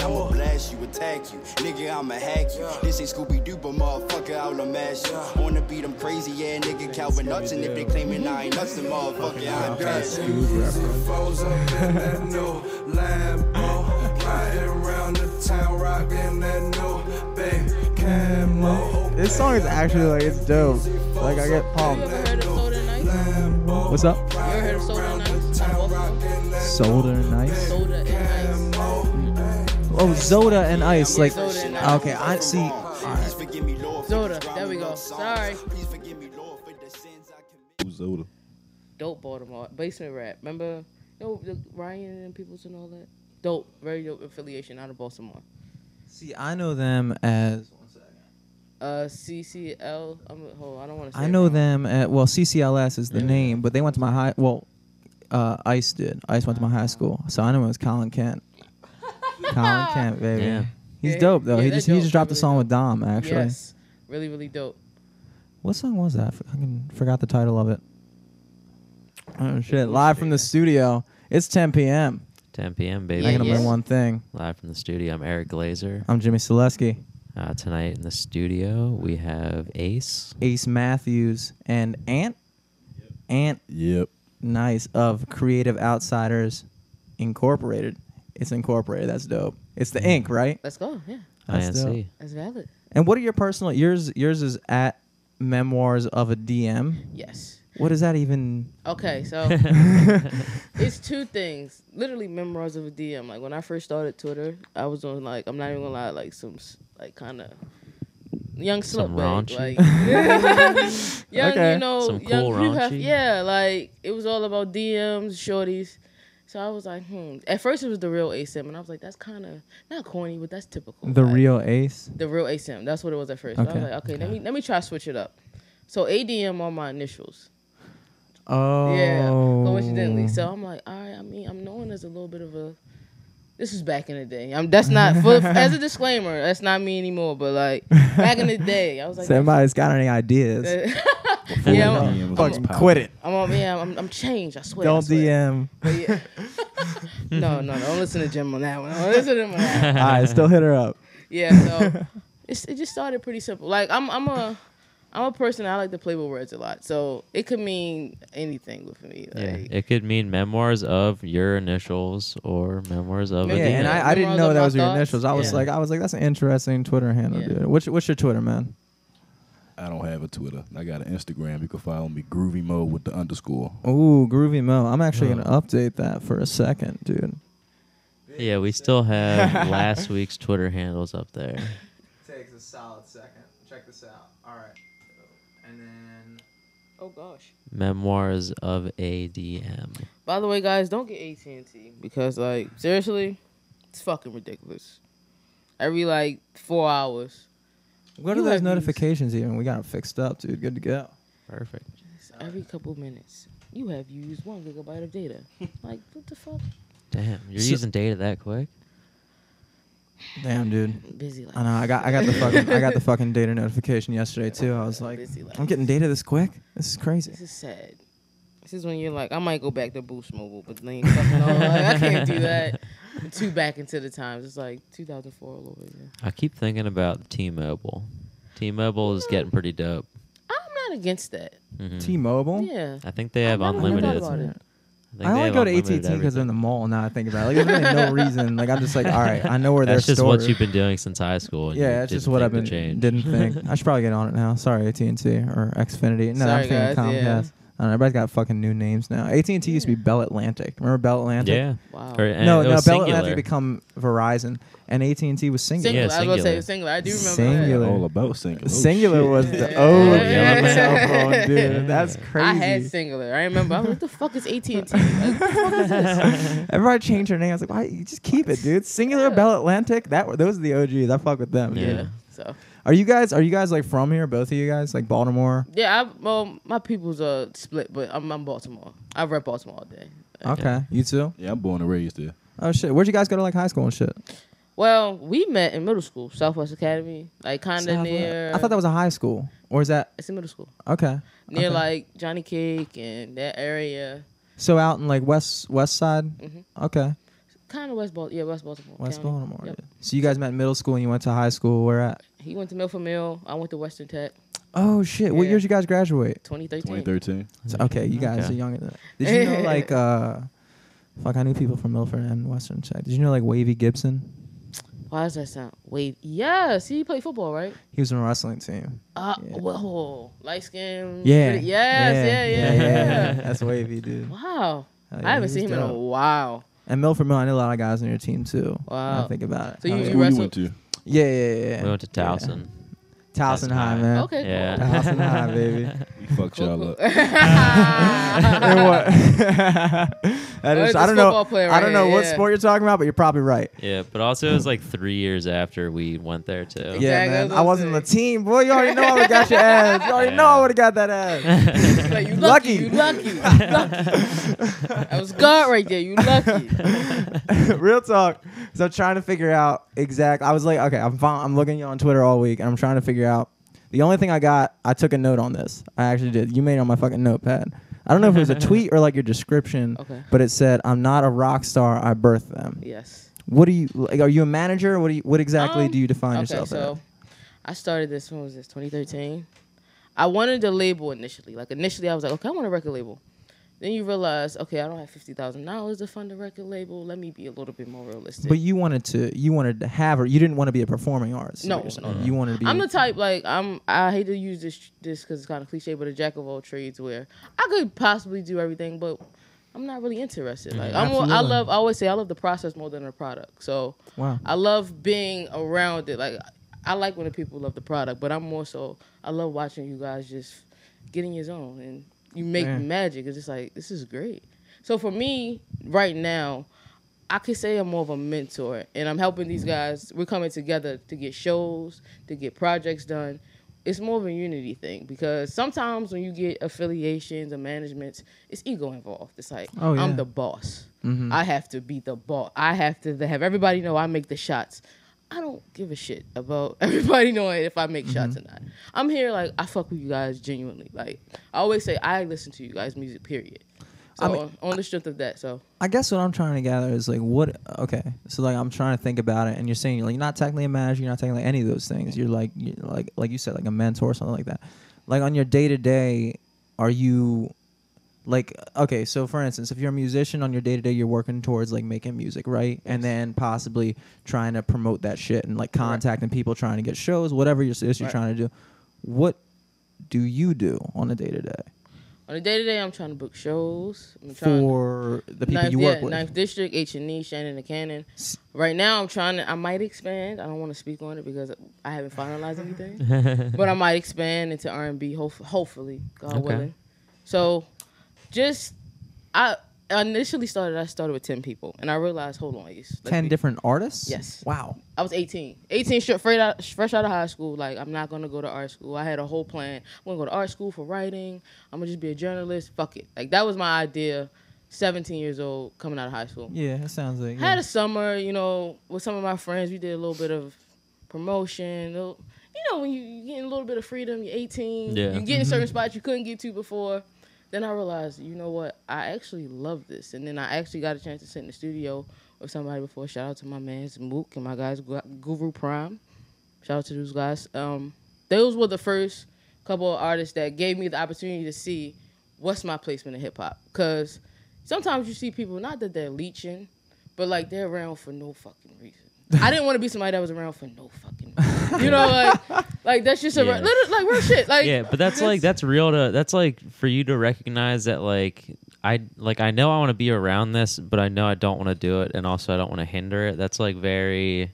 and I'ma blast you, attack you. Nigga, I'ma hack you. This ain't Scooby Doo, but motherfucker, I'll mash you. Wanna beat them crazy, yeah, nigga, Calvin nuts. And if they claiming I ain't nuts, then motherfucker, I ain't pass you. Foes up in that new Lambo. Riding around the town, rocking that new baby camo. This song is actually like it's dope. Like I get You pumped. ever heard of Soda and What's up? You ever heard of Soda and Ice? Out of Baltimore? Soda and ice. Soda and Ice. Oh, Zoda and ice. Like and Ice. okay, I see. Please forgive me, Lord, for Zoda, there we go. Sorry. Please forgive me, Lord, for the sins I commit. Who's Zoda? Dope Baltimore. Basement rap. Remember? You know, the Ryan and Peoples and all that? Dope. Very dope affiliation out of Baltimore. See, I know them as. Uh, CCL. I'm, hold on, I don't want to say I know them at well CCLS is the Yeah. name, but they went to my high. Well, uh, Ice did. Ice went to my high school, so I know it was Colin Kent. Colin Kent, baby. Yeah. He's Yeah, dope though. yeah, he they're just he just dropped They're a song really with Dom actually. Yes. Really, really dope. What song was that? I fucking forgot the title of it. Oh shit! Live from the studio. It's 10 p.m. 10 p.m. baby. I can Yeah. only one thing. Live from the studio. I'm Eric Glazer. I'm Jimmy Selesky, Uh, tonight in the studio we have Ace. Ace Matthews, and Ant. Yep. Ant, Yep. nice of Creative Outsiders Incorporated. It's incorporated. That's dope. It's the ink, Right? Let's go. Yeah. That's dope. INC. That's valid. And what are your personal? Yours yours is at Memoirs of a DM. Yes. What does that even? Okay, so it's two things. Literally, memoirs of a DM. Like when I first started Twitter, I was on like I'm not even gonna lie, like some s- like kind of young Some slut bag, raunchy? like young, Okay. you know, Some young cool you have- raunchy? yeah, like it was all about DMs, shorties. So I was like, hmm. At first, it was the real ASIM, and I was like, that's kind of not corny, but that's typical. The Like, real Ace. the real ASIM. That's what it was at first. But I was like, okay, let me let me try switch it up. So ADM are my initials. Oh. Yeah, coincidentally. So I'm like, all right. I mean, I'm known as a little bit of a. This is back in the day. I'm. That's not for as a disclaimer. That's not me anymore. But like back in the day, I was like, Somebody's got any ideas? yeah, I'm, DM was Fucking power. quit it. I'm, on- yeah, I'm, I'm changed. I swear. I Don't swear. DM. Yeah. no, no, no. Don't listen to Jim on that one. Don't listen to him on that. All right, still hit her up. Yeah. So it's, it just started pretty simple. Like I'm, I'm a. I'm a person I like to play with words a lot, so it could mean anything with me. Like, Yeah, it could mean memoirs of your initials or memoirs of Yeah, a and I, I didn't know that my was your thoughts. initials. I was like, I was like, that's an interesting Twitter handle, Yeah. dude. What's what's your Twitter, man? I don't have a Twitter. I got an Instagram. You can follow me, Groovy Mo with the underscore. Ooh, Groovy Mo. I'm actually gonna update that for a second, dude. yeah, we still have last week's Twitter handles up there. Takes a solid second. Check this out. All right, and then oh gosh. Memoirs of ADM. By the way, guys, don't get AT and T because, like, seriously, it's fucking ridiculous. Every like four hours, what You are those have used- notifications even? We got it fixed up, dude. Good to go. Perfect. every couple minutes, you have used one gigabyte of data. like, what the fuck? Damn, you're So- using data that quick? Damn, dude. Busy like I know. I got I got the fucking I got the fucking data notification yesterday too. I was like, I'm getting data this quick. This is crazy. This is sad. This is when you're like, I might go back to Boost Mobile, but then fucking all, like, I can't do that. I'm too back into the times. It's like 2004 all over again. I keep thinking about T-Mobile. T-Mobile is getting pretty dope. I'm not against that. Mhm. T-Mobile. Yeah. I think they have I've never unlimited. thought about I they only go to unlimited AT&T because they're in the mall. Now I think about it, like there's really no reason. Like I'm just like, all right, I know where they're That's just stored. what you've been doing since high school. and Yeah, that's just what I've been change. didn't think. I should probably get on it now. Sorry, AT and T or Xfinity. No, Sorry, I'm thinking guys, Comcast. yeah. I don't know, everybody's got fucking new names now. AT and T used to be Bell Atlantic. Remember Bell Atlantic? Yeah. Wow. Or- eh, No, it no, Bell Cingular. Atlantic become Verizon, and AT and T was Cingular. Cingular. Yeah, I was gonna say Cingular. Cingular. I do remember Cingular. that. All about single. Oh, Cingular shit. was the Yeah. old Yeah. cell phone, dude. That's crazy. I had Cingular. I remember. I was like, what the fuck is AT and T? What the fuck is this? Everybody changed her name. I was like, why? You just keep it, dude. Cingular, Bell Atlantic. That were- those are the OGs. I fuck with them. Yeah. dude. So Are you guys? Are you guys like from here? Both of you guys, like Baltimore? yeah, I, well, my people's uh split, but I'm, I'm Baltimore. I rep Baltimore all day. Okay, you too. Yeah, I'm born and raised there. Oh shit, where'd you guys go to like high school and shit? Well, we met in middle school, Southwest Academy, like kind of near. I thought that was a high school, or is that it's in middle school, okay? near Okay. like Johnny Cake and that area. So out in like west west side. Mhm. Okay. kind of West Baltimore. Yeah, West Baltimore. West County. Baltimore. Yep. yeah. So you guys met in middle school and you went to high school. Where at? He went to Milford Mill. I went to Western Tech. Oh shit! What Yeah. years you guys graduate? 2013. 2013. So- okay, you guys Okay. are younger than that. Did you know like uh, fuck? I knew people from Milford and Western Tech. Did you know like Wavy Gibson? Why does that sound? Wait, yes, he played football, right? He was on a wrestling team. Uh, Yeah. whoa, light skin. Yeah. Yes, yeah, yeah, yeah. That's Wavy, dude. Wow. Hell yeah, I haven't seen was him in a while. And Milford Mill, I know a lot of guys on your team too. when I Wow. think about it. So you- you yeah. You wrestled- went to? yeah, yeah, yeah, yeah. We went to Yeah. Towson. Towson Towson High, High. man. Okay. Yeah. cool. Towson High, baby. We fucked Cool, y'all cool. up. And what? that is, it's I a don't know. football player I don't know here, what yeah. sport you're talking about, but you're probably right. Yeah, but also it was like three years after we went there too. Yeah, Exactly, man. that's I wasn't on the team, boy. You already know I would have got your ass. You already know I Yeah. would have got that ass. Like, you Lucky. lucky, you lucky, you lucky. that was God right there. You lucky. Real talk. So I'm trying to figure out exact. I was like, okay, I'm fine. I'm looking at you on Twitter all week, and I'm trying to figure out. The only thing I got, I took a note on this. I actually did. You made it on my fucking notepad. I don't know if it was a tweet or like your description, Okay. but it said, "I'm not a rock star. I birthed them." Yes. What do you like? Are you a manager? What do you? What exactly Um, do you define yourself? Okay, yourself so as? I started this. When was this? 2013. I wanted a label initially. Like initially, I was like, okay, I want a record label. Then you realize, okay, I don't have fifty thousand dollars to fund a record label. Let me be a little bit more realistic. But you wanted to. You wanted to have, or you didn't want to be a performing artist. No, no, no. You wanted to be. I'm the type like I'm. I hate to use this this because it's kind of cliche, but a jack of all trades where I could possibly do everything, but I'm not really interested. Like I'm. I love. I always say I love the process more than the product. So wow. I love being around it. Like I like when the people love the product, but I'm more so. I love watching you guys just getting your zone and you make Man. magic. It's just like this is great. So for me, right now, I could say I'm more of a mentor, and I'm helping these guys. We're coming together to get shows, to get projects done. It's more of a unity thing because sometimes when you get affiliations or managements, it's ego involved. It's like Oh, yeah. I'm the boss. Mhm. I have to be the boss. I have to have everybody know I make the shots. I don't give a shit about everybody knowing if I make shots Mm-hmm. or not. I'm here like I fuck with you guys genuinely. Like I always say, I listen to you guys' music. Period. So I mean, on the strength of that, so I guess what I'm trying to gather is like what okay. So like I'm trying to think about it and you're saying you're like not technically a manager, you're not technically any of those things. You're like you like like you said, like a mentor or something like that. Like on your day to day, are you like okay, so for instance, if you're a musician on your day to day you're working towards like making music, right? And then possibly trying to promote that shit and like contacting people trying to get shows, whatever you're, it is you're Right. trying to do. What do you do on a day to day on the day to day, I'm trying to book shows. I'm for the people Ninth, you work yeah, with? Ninth District, H and E, Shannon and Cannon. S- Right now, I'm trying to. I might expand. I don't want to speak on it because I haven't finalized anything. but I might expand into R and B. Hopefully, God Okay. willing. So, just I initially started. I started with ten people, and I realized, hold on, Ace. Ten be- different artists? Yes. Wow. I was 18. 18 straight, fresh out, fresh out of high school. Like, I'm not going to go to art school. I had a whole plan. I'm going to go to art school for writing. I'm going to just be a journalist. Fuck it. Like, that was my idea. 17 years old, coming out of high school. Yeah, it sounds like. Had a summer, you know, with some of my friends. We did a little bit of promotion. You know, when you, you get a little bit of freedom, you're 18. Yeah. You get in certain mm-hmm. spots you couldn't get to before. Then I realized, you know what? I actually love this. And then I actually got a chance to sit in the studio with somebody before. Shout out to my man's Mook and my guys Guru Prime. Shout out to those guys. Um, those were the first couple of artists that gave me the opportunity to see what's my placement in hip hop. Cause sometimes you see people not that they're leeching, but like they're around for no fucking reason. I didn't want to be somebody that was around for no fucking. You know, like like that's just a Yeah. little, like real shit. Like yeah, but that's like that's real to that's like for you to recognize that like I like I know I want to be around this, but I know I don't want to do it, and also I don't want to hinder it. That's like very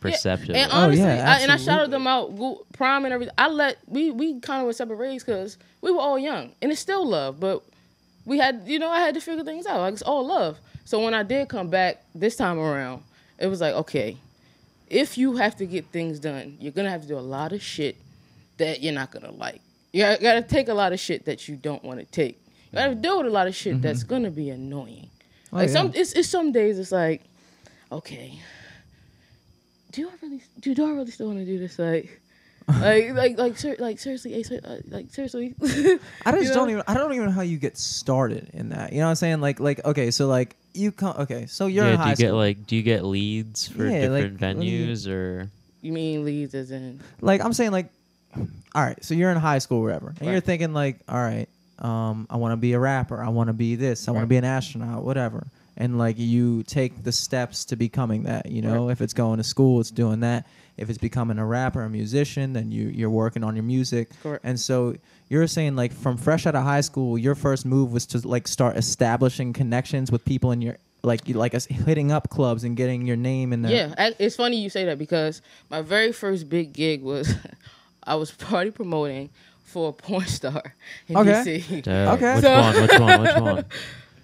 perceptive. And Oh, honestly, yeah, I, and I shouted absolutely. them out, Gu- Prime and everything. I let we we kind of were separate ways because we were all young, and it's still love, but we had you know I had to figure things out. Like it's all love. So when I did come back this time around, it was like okay, if you have to get things done, you're gonna have to do a lot of shit that you're not gonna like. You gotta, take a lot of shit that you don't want to take. You gotta deal with a lot of shit that's gonna be annoying. Oh, like yeah. some, it's, it's some days it's like, okay, do I really do, do I really still want to do this? Like, like, like, like, ser- like seriously, Ace, uh, like seriously. I just you know? don't even I don't even know how you get started in that. You know what I'm saying? Like like okay, so like you come. Okay, so you're yeah, in do high you get school. like do you get leads for Yeah, like, different when you- venues or You mean leads as in? like I'm saying like all right, so you're in high school wherever. And you're Right. thinking like, all right, um I want to be a rapper, I want to be this, I want to Right. be an astronaut, whatever. And like you take the steps to becoming that, you know, if it's going to school, it's doing that. If it's becoming a rapper, a musician, then you you're working on your music. Correct. And so you're saying like from fresh out of high school, your first move was to like start establishing connections with people in your like you like us hitting up clubs and getting your name in there. Yeah, it's funny you say that because my very first big gig was I was party promoting for a porn star in Okay. DC. Okay. Which So- one? Which one? Which one?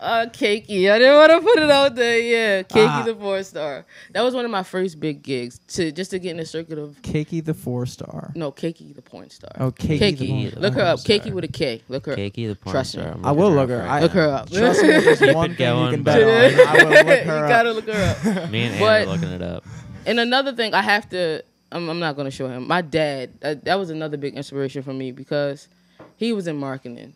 Uh, Cakey. I didn't want to put it out there. Yeah, Cakey Ah. the four star. That was one of my first big gigs to just to get in the circuit of Cakey the four star. no Cakey the porn star. Oh, Cakey the porn. Look her up. Porn star. Cakey with a K. Look her. up. Cakey the porn Trust me. star. I'm I will look her. right I- Look her up. Trust me, if there's one it thing you can but- bet on. I will look her you up. gotta look her up. now. Me and Anna But- are looking it up. And another thing, I have to. I'm, I'm not gonna show him. My dad. Uh, that was another big inspiration for me because he was in marketing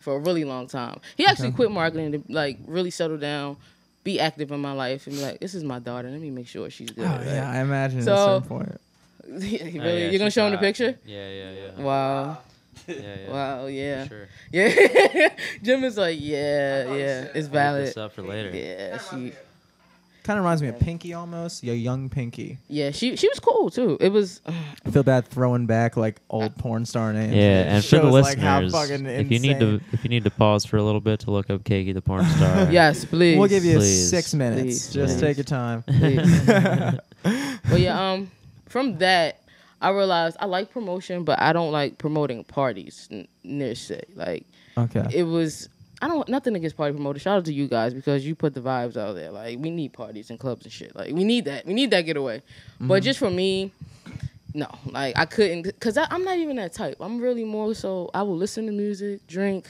for a really long time. He actually quit marketing to like really settle down, be active in my life, and be like, "This is my daughter. Let me make sure she's good." Oh, Like, yeah, I imagine So- a certain point. he Oh, yeah, you're gonna show him the picture? Yeah, yeah, yeah. Wow. Yeah, yeah. Wow. Yeah. For sure. Yeah. Jim is like, yeah, yeah, it's valid. this up for later. Yeah, she, Kind of reminds me of Pinky almost. Yeah, young Pinky. yeah, she, she was cool too. It was, I feel bad throwing back like old porn star names. Yeah, and for the shows, like, how listeners, fucking if you need to insane- if you need to pause for a little bit to look up Cakey the porn star, yes, please. we'll give you Please. six minutes. Please, Just please. take your time. Please. but yeah, um, from that, I realized I like promotion, but I don't like promoting parties n- near say. Like Okay. it was. I don't nothing against party promoters. Shout out to you guys because you put the vibes out there. Like we need parties and clubs and shit. Like we need that. We need that getaway. But mm-hmm. just for me, no. Like I couldn't because I'm not even that type. I'm really more so. I will listen to music, drink,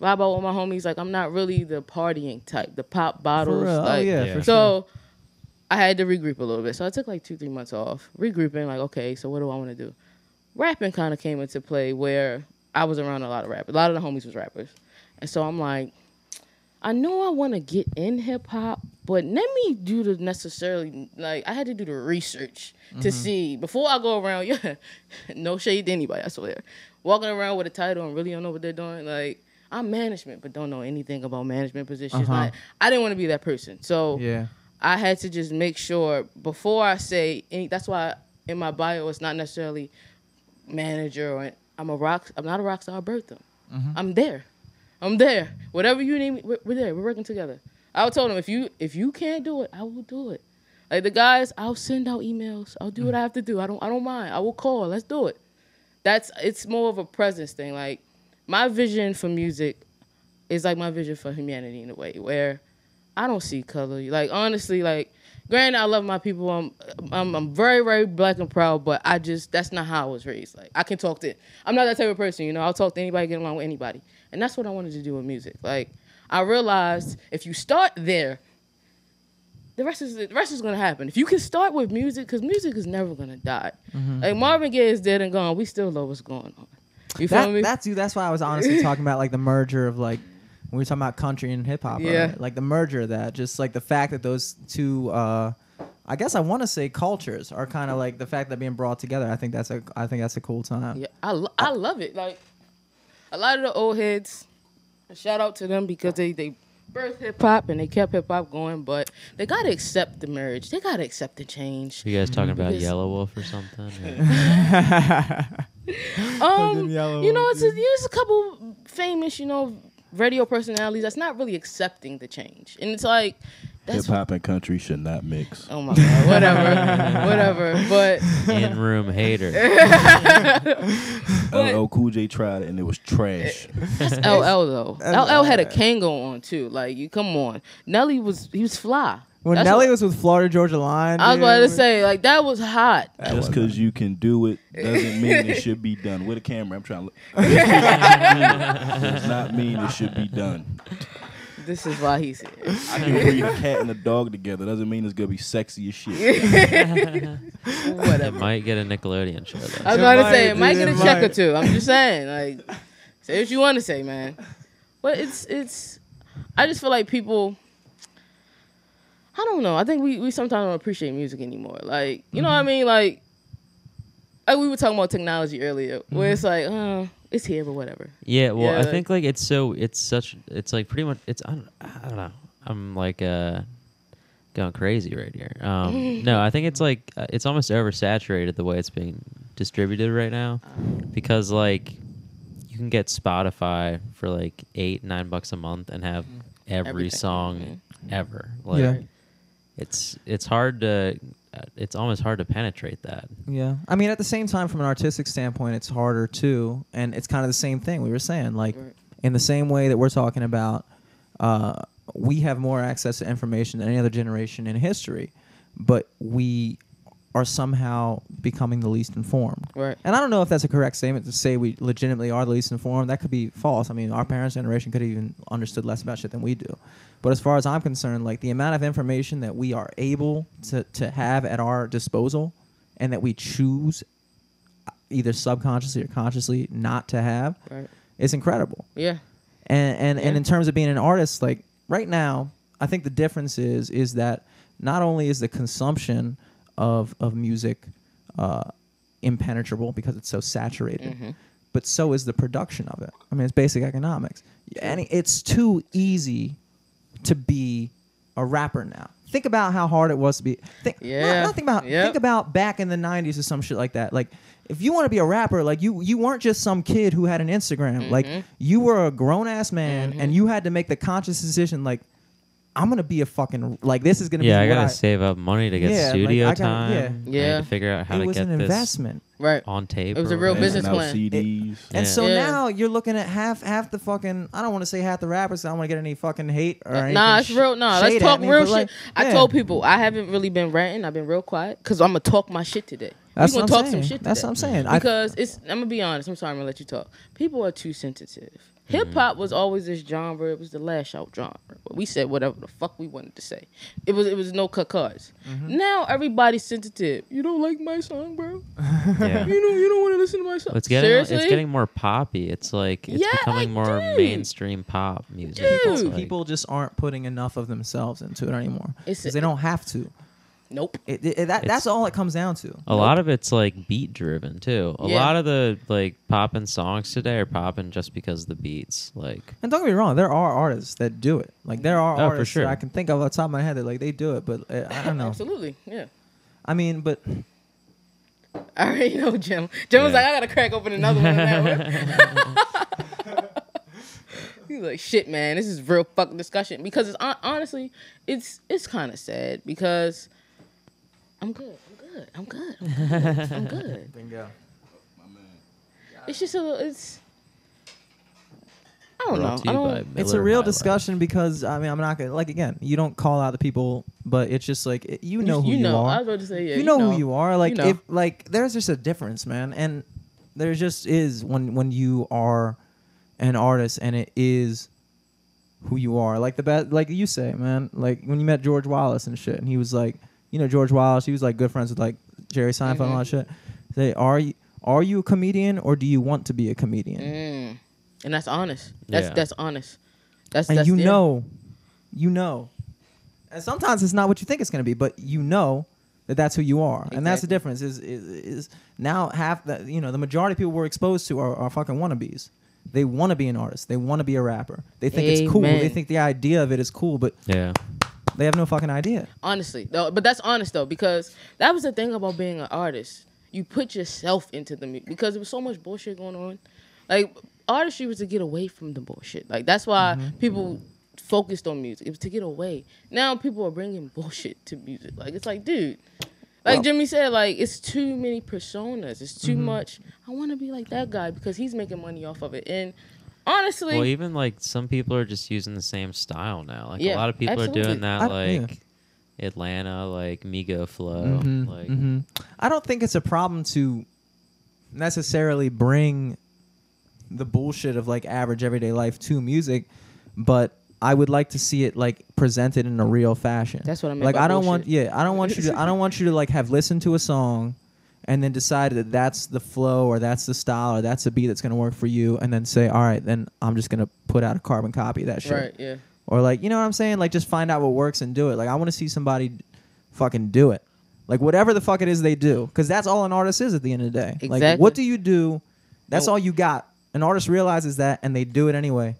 vibe out with my homies. Like I'm not really the partying type. The pop bottles. For real. Oh, like, oh yeah, Yeah. for sure. so I had to regroup a little bit. So I took like two, three months off. Regrouping, like, okay, so what do I want to do? Rapping kind of came into play where I was around a lot of rappers. A lot of the homies was rappers. And so I'm like, I know I want to get in hip hop, but let me do the necessarily, like, I had to do the research to see before I go around, yeah, no shade to anybody, I swear. Walking around with a title and really don't know what they're doing. Like, I'm management, but don't know anything about management positions. Uh-huh. Like, I didn't want to be that person. So, yeah. I had to just make sure before I say any. That's why in my bio it's not necessarily manager or I'm a rock. I'm not a rock star. I birthed them. I'm there. I'm there. Whatever you need, we're, we're there. We're working together. I told them if you if you can't do it, I will do it. Like the guys, I'll send out emails. I'll do what mm. I have to do. I don't I don't mind. I will call. Let's do it. That's it's more of a presence thing. Like my vision for music is like my vision for humanity in a way where I don't see color. Like honestly, like granted, I love my people. I'm, I'm I'm very very black and proud, but I just that's not how I was raised. Like I can talk to, I'm not that type of person. You know, I'll talk to anybody, get along with anybody, and that's what I wanted to do with music. Like I realized if you start there, the rest is the rest is gonna happen. If you can start with music, because music is never gonna die. Mm-hmm. Like Marvin Gaye is dead and gone. We still know what's going on. You feel That, me? that's you. That's why I was honestly talking about like the merger of like we were talking about country and hip hop. Yeah. right? Like the merger of that, just like the fact that those two. uh I guess I want to say cultures are kind of like the fact that being brought together. I think that's a I think that's a cool time. Yeah, I, lo- I love it. Like a lot of the old heads, shout out to them because they they birthed hip hop and they kept hip hop going. But they gotta accept the marriage. They gotta accept the change. You guys talking about Because- Yelawolf or something? or- Um, you know, it's a, there's a couple famous, you know, radio personalities that's not really accepting the change, and it's like Hip hop and country should not mix. oh my god, whatever, whatever. But In room hater. LL Cool J tried it and it was trash. That's LL though. LL had a Kangol on too. Like you, come on. Nelly was he was fly. When That's Nelly what- was with Florida Georgia Line, I was about to say like that was hot. Just because you can do it doesn't mean it should be done. With a camera, I'm trying to look. does not mean it should be done. This is why he's here. I can breed a cat and a dog together. Doesn't mean it's gonna be sexy as shit. It Whatever. might get a Nickelodeon show though. I was It about to might, say it might get a it check or might. two. I'm just saying, like, say what you want to say, man. But it's it's. I just feel like people. I don't know. I think we, we sometimes don't appreciate music anymore. Like, you know what I Mm-hmm. mean? Like, like we were talking about technology earlier, where Mm-hmm. it's like, uh, it's here, but whatever. Yeah, well, Yeah, I like- think like it's so it's such it's like pretty much it's I don't, I don't know. I'm like uh going crazy right here. Um no, I think it's like uh, it's almost oversaturated the way it's being distributed right now because like you can get Spotify for like 8 9 bucks a month and have every Everything. song ever. Like Yeah. It's it's hard to uh, it's almost hard to penetrate that. Yeah. I mean, at the same time, from an artistic standpoint, it's harder too. And it's kind of the same thing we were saying. Like, Right. in the same way that we're talking about, uh, we have more access to information than any other generation in history, but we are somehow becoming the least informed. Right. And I don't know if that's a correct statement to say we legitimately are the least informed. That could be false. I mean, our parents' generation could have even understood less about shit than we do. But as far as I'm concerned, like the amount of information that we are able to, to have at our disposal and that we choose uh, either subconsciously or consciously not to have Right. is incredible. Yeah. And and, and in terms of being an artist, like right now, I think the difference is is that not only is the consumption of of music uh, impenetrable because it's so saturated, Mm-hmm. but so is the production of it. I mean, it's basic economics, and it's too easy to be a rapper now. Think about how hard it was to be. Think, Yeah. not think about Yep. think about back in the '90s or some shit like that. Like, if you want to be a rapper, like you you weren't just some kid who had an Instagram. Like, Mm-hmm. you were a grown ass man, and you had to make the conscious decision. Like, I'm gonna be a fucking like this is gonna Yeah, be. I gotta I, save up money to get Yeah, like, studio I gotta- time. yeah. Yeah. to figure out how It to was get an this investment. Right. on tape. It was a real business plan. CDs. And Yeah. so Yeah. now you're looking at half half the fucking. I don't want to say half the rappers. 'cause I don't want to get any fucking hate or anything. Nah, it's real. Nah, let's talk me, real shit. like, I told people I haven't really been ranting. I've been real quiet because I'm gonna talk my shit today. That's we what gonna I'm talk saying. some shit. That's what I'm saying. I- Because it's. I'm gonna be honest. I'm sorry. I'm gonna let you talk. People are too sensitive. Hip hop was always this genre. It was the lash out genre. We said whatever the fuck we wanted to say. It was. It was no cut cards. Mm-hmm. Now everybody's sensitive. You don't like my song, bro. Yeah. You know. You don't want to listen to my song. It's getting Seriously. it's getting more poppy. It's like it's Yeah, becoming like, more dude. mainstream pop music. People, like- people just aren't putting enough of themselves into it anymore because they don't have to. Nope. It, it- that, that's all it comes down to. a lot of it's like beat driven too. A Yeah. lot of the like poppin' songs today are popping just because of the beats. Like And don't get me wrong, there are artists that do it. Like there are Oh, for artists sure. that I can think of off the top of my head that like they do it, but uh, I don't know. Absolutely. Yeah. I mean, but I already know Jim. Jim was like, I gotta crack open another one. Now. He's like, shit, man, this is real fucking discussion because it's honestly, it's it's kind of sad because I'm good, I'm good, I'm good, I'm good, I'm good. bingo. It's just a, little- it's. I don't brought know. I you don't. by It's a real High Life. discussion because I mean I'm not gonna like again you don't call out the people, but it's just like it- you know who you, know. are. I was about to say, yeah, you know who you are. Like You know. if like there's just a difference, man, and there just is when when you are an artist and it is who you are. Like the best, like you say, man. Like when you met George Wallace and shit, and he was like, you know, George Wallace. He was like good friends with like Jerry Seinfeld and all that shit. Say, are you are you a comedian or do you want to be a comedian? Mm. And that's honest. That's Yeah. that's honest. That's and that's you yeah. know, you know, and sometimes it's not what you think it's going to be, but you know that that's who you are, and that's the difference. Is, is is now half that you know the majority of people we're exposed to are, are fucking wannabes. They want to be an artist. They want to be a rapper. They think it's cool. They think the idea of it is cool, but Yeah. They have no fucking idea. honestly though but that's honest though because that was the thing about being an artist you put yourself into the music because there was so much bullshit going on like artistry was to get away from the bullshit like that's why mm-hmm. people focused on music it was to get away now people are bringing bullshit to music like it's like dude like Well- Jimmy said, like it's too many personas. It's too mm-hmm. much. I want to be like that guy because he's making money off of it. And honestly, Well, even like some people are just using the same style now. Like Yeah, a lot of people are doing that, I- yeah. like Atlanta, like Migo flow. Mhm, Like mhm. I don't think it's a problem to necessarily bring the bullshit of like average everyday life to music, but I would like to see it like presented in a real fashion. That's what I meant Like by I don't want, yeah, I don't want you to, I don't want you to like have listened to a song and then decide that that's the flow or that's the style or that's the beat that's gonna work for you, and then say, all right, then I'm just gonna put out a carbon copy of that shit. right? Yeah. or like you know what I'm saying? Like just find out what works and do it. Like I want to see somebody fucking do it. Like whatever the fuck it is they do, because that's all an artist is at the end of the day. Like Exactly. what do you do? That's No. all you got. An artist realizes that and they do it anyway.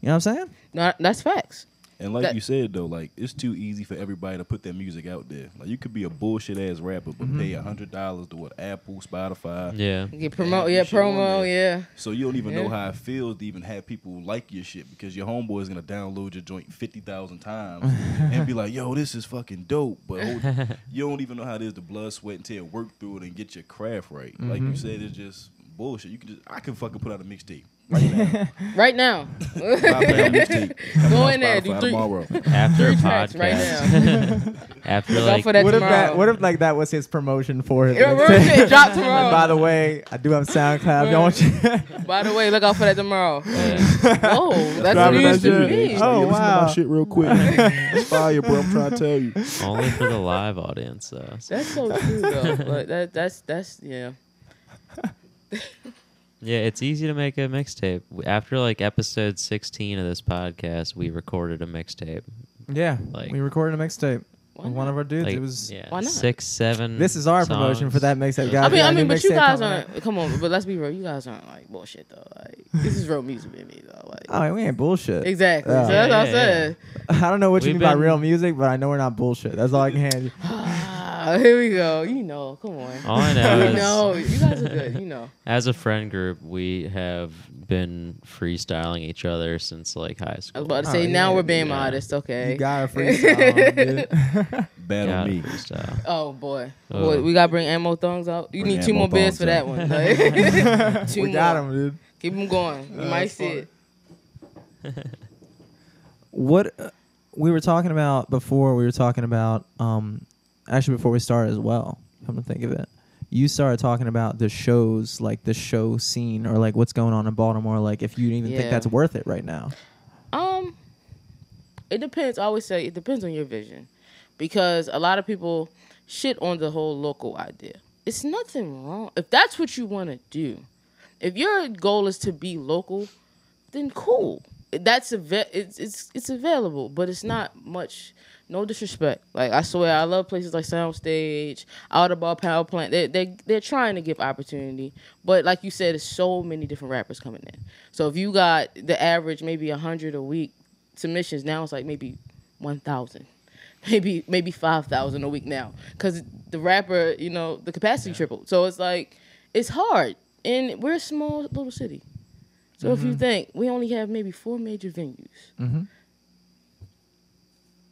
You know what I'm saying? No, that's facts. And like That- you said though, like it's too easy for everybody to put their music out there. Like you could be a bullshit ass rapper, but pay mm-hmm. a hundred dollars to what Apple, Spotify. Yeah. Get promote, Yeah, yeah, shit on promo, there. yeah. So you don't even know how it feels to even have people like your shit because your homeboy is gonna download your joint fifty thousand times and be like, "Yo, this is fucking dope," but hold, you don't even know how it is to blood, sweat, and tear, work through it and get your craft right. Like you mm-hmm. said, it's just bullshit. You can just I can fucking put out a mixtape right now. Right now. Five pound mixtape. coming Go in there, do three- tomorrow. After Three tracks right podcast. After like for that what if that? What if like that was his promotion for his? Yeah, mixtape? real drop tomorrow. And by the way, I do have SoundCloud. If y'all want you. By the way, look out for that tomorrow. yeah. Whoa, oh, that's Driving news that to shit. me. Oh, Yo, listen to wow. my shit real quick. it's fire, bro. I'm trying to tell you. only for the live audience though. So- That's so true though. But that that's that's yeah. Yeah, it's easy to make a mixtape. After like episode 16 of this podcast, we recorded a mixtape. Yeah, Like- we recorded a mixtape. Why with One not? of our dudes. Like, it was. yeah, Why not? six, seven. This is our promotion for that mixtape, guys. I mean, We got I a mean, but you guys aren't. Come on, but let's be real. You guys aren't like bullshit though. Like this is real music with me though. Like Oh, we ain't bullshit. exactly. Yeah. So that's what I Yeah, said. I don't know what you We've mean by been- real music, but I know we're not bullshit. That's all I can hand you. Ah, here we go. You know, come on. All I know you is, know, you guys are good. You know. as a friend group, we have been freestyling each other since like high school. I school. was about to Oh, say now yeah, we're being yeah. modest. Okay. You got a freestyle, dude. Bad Yeah, me. freestyle. Oh boy. Oh. Boy, we gotta bring ammo thongs out. You Bring need two ammo more beers thongs for that out. one. Like, two we more. got him, dude. Keep them going. You Uh, might that's see it. What uh, we were talking about before, we were talking about um, actually before we started as well. Come to think of it, you started talking about the shows, like the show scene, or like what's going on in Baltimore. Like if you even think Yeah. that's worth it right now. Um, it depends. I always say it depends on your vision, because a lot of people shit on the whole local idea. It's nothing wrong if that's what you want to do. If your goal is to be local, then cool. That's a it's it's it's available, but it's not much. No disrespect. Like I swear, I love places like Soundstage, Ottobar Power Plant. They they they're trying to give opportunity, but like you said, there's so many different rappers coming in. So if you got the average maybe hundred a week submissions, now it's like maybe one thousand, maybe maybe five thousand a week now, because the rapper, you know, the capacity tripled. So it's like it's hard, and we're a small little city. So if you think we only have maybe four major venues, Mm-hmm.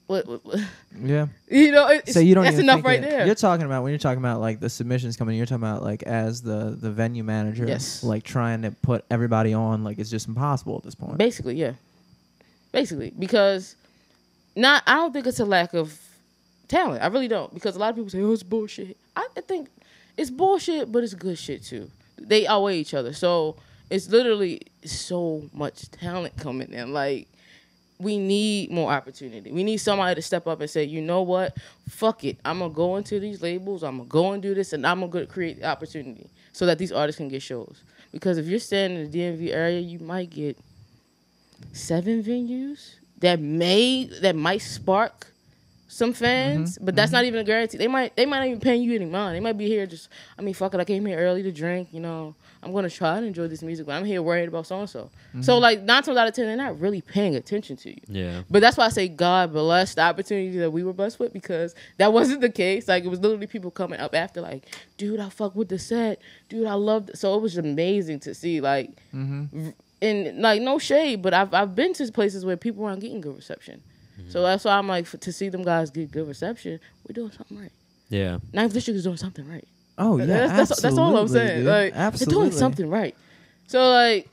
What, what, what Yeah. you know, it's, So you don't that's enough right it- there. You're talking about when you're talking about like the submissions coming. You're talking about like as the the venue manager, Yes. like trying to put everybody on. Like it's just impossible at this point. Basically, yeah. Basically, because not I don't think it's a lack of talent. I really don't because a lot of people say, "Oh, it's bullshit." I, I think it's bullshit, but it's good shit too. They outweigh each other, so it's literally so much talent coming in. Like we need more opportunity. We need somebody to step up and say, "You know what? Fuck it. I'm gonna go into these labels. I'm gonna go and do this, and I'm gonna go create the opportunity so that these artists can get shows." Because if you're staying in the DMV area, you might get seven venues that may that might spark some fans, mm-hmm. but that's not mm-hmm. even a guarantee. They might they might not even pay you any mind. They might be here just I mean fuck it, I came here early to drink, you know. I'm gonna try to enjoy this music, but I'm here worried about so and so. So like nine times out of ten, they're not really paying attention to you. Yeah. But that's why I say God bless the opportunity that we were blessed with because that wasn't the case. Like it was literally people coming up after, like, dude, I fuck with the set, dude, I loved. It. So it was amazing to see, like, v- and like no shade, but I've I've been to places where people aren't getting good reception. Mm-hmm. So that's why I'm like, f- to see them guys get good reception, we're doing something right. Yeah. Ninth District is doing something right. Oh yeah, that's, that's, that's all I'm saying. dude. Like absolutely. they're doing something right. So like,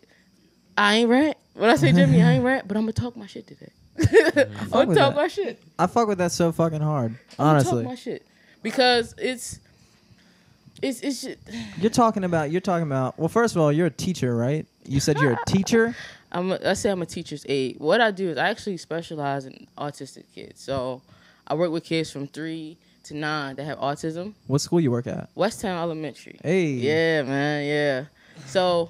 I ain't rant. When I say Jimmy, I ain't rant, but I'm gonna talk my shit today. Mm-hmm. I'm fuck gonna with talk that. my shit. I fuck with that so fucking hard. I'm gonna talk Honestly, my shit because it's it's it's just, you're talking about you're talking about. Well, first of all, you're a teacher, right? You said you're a teacher. I'm a, say I'm a teacher's aide. What I do is I actually specialize in autistic kids. So I work with kids from three to nine that have autism. What school you work at? West Town Elementary. Hey. Yeah, man. Yeah. So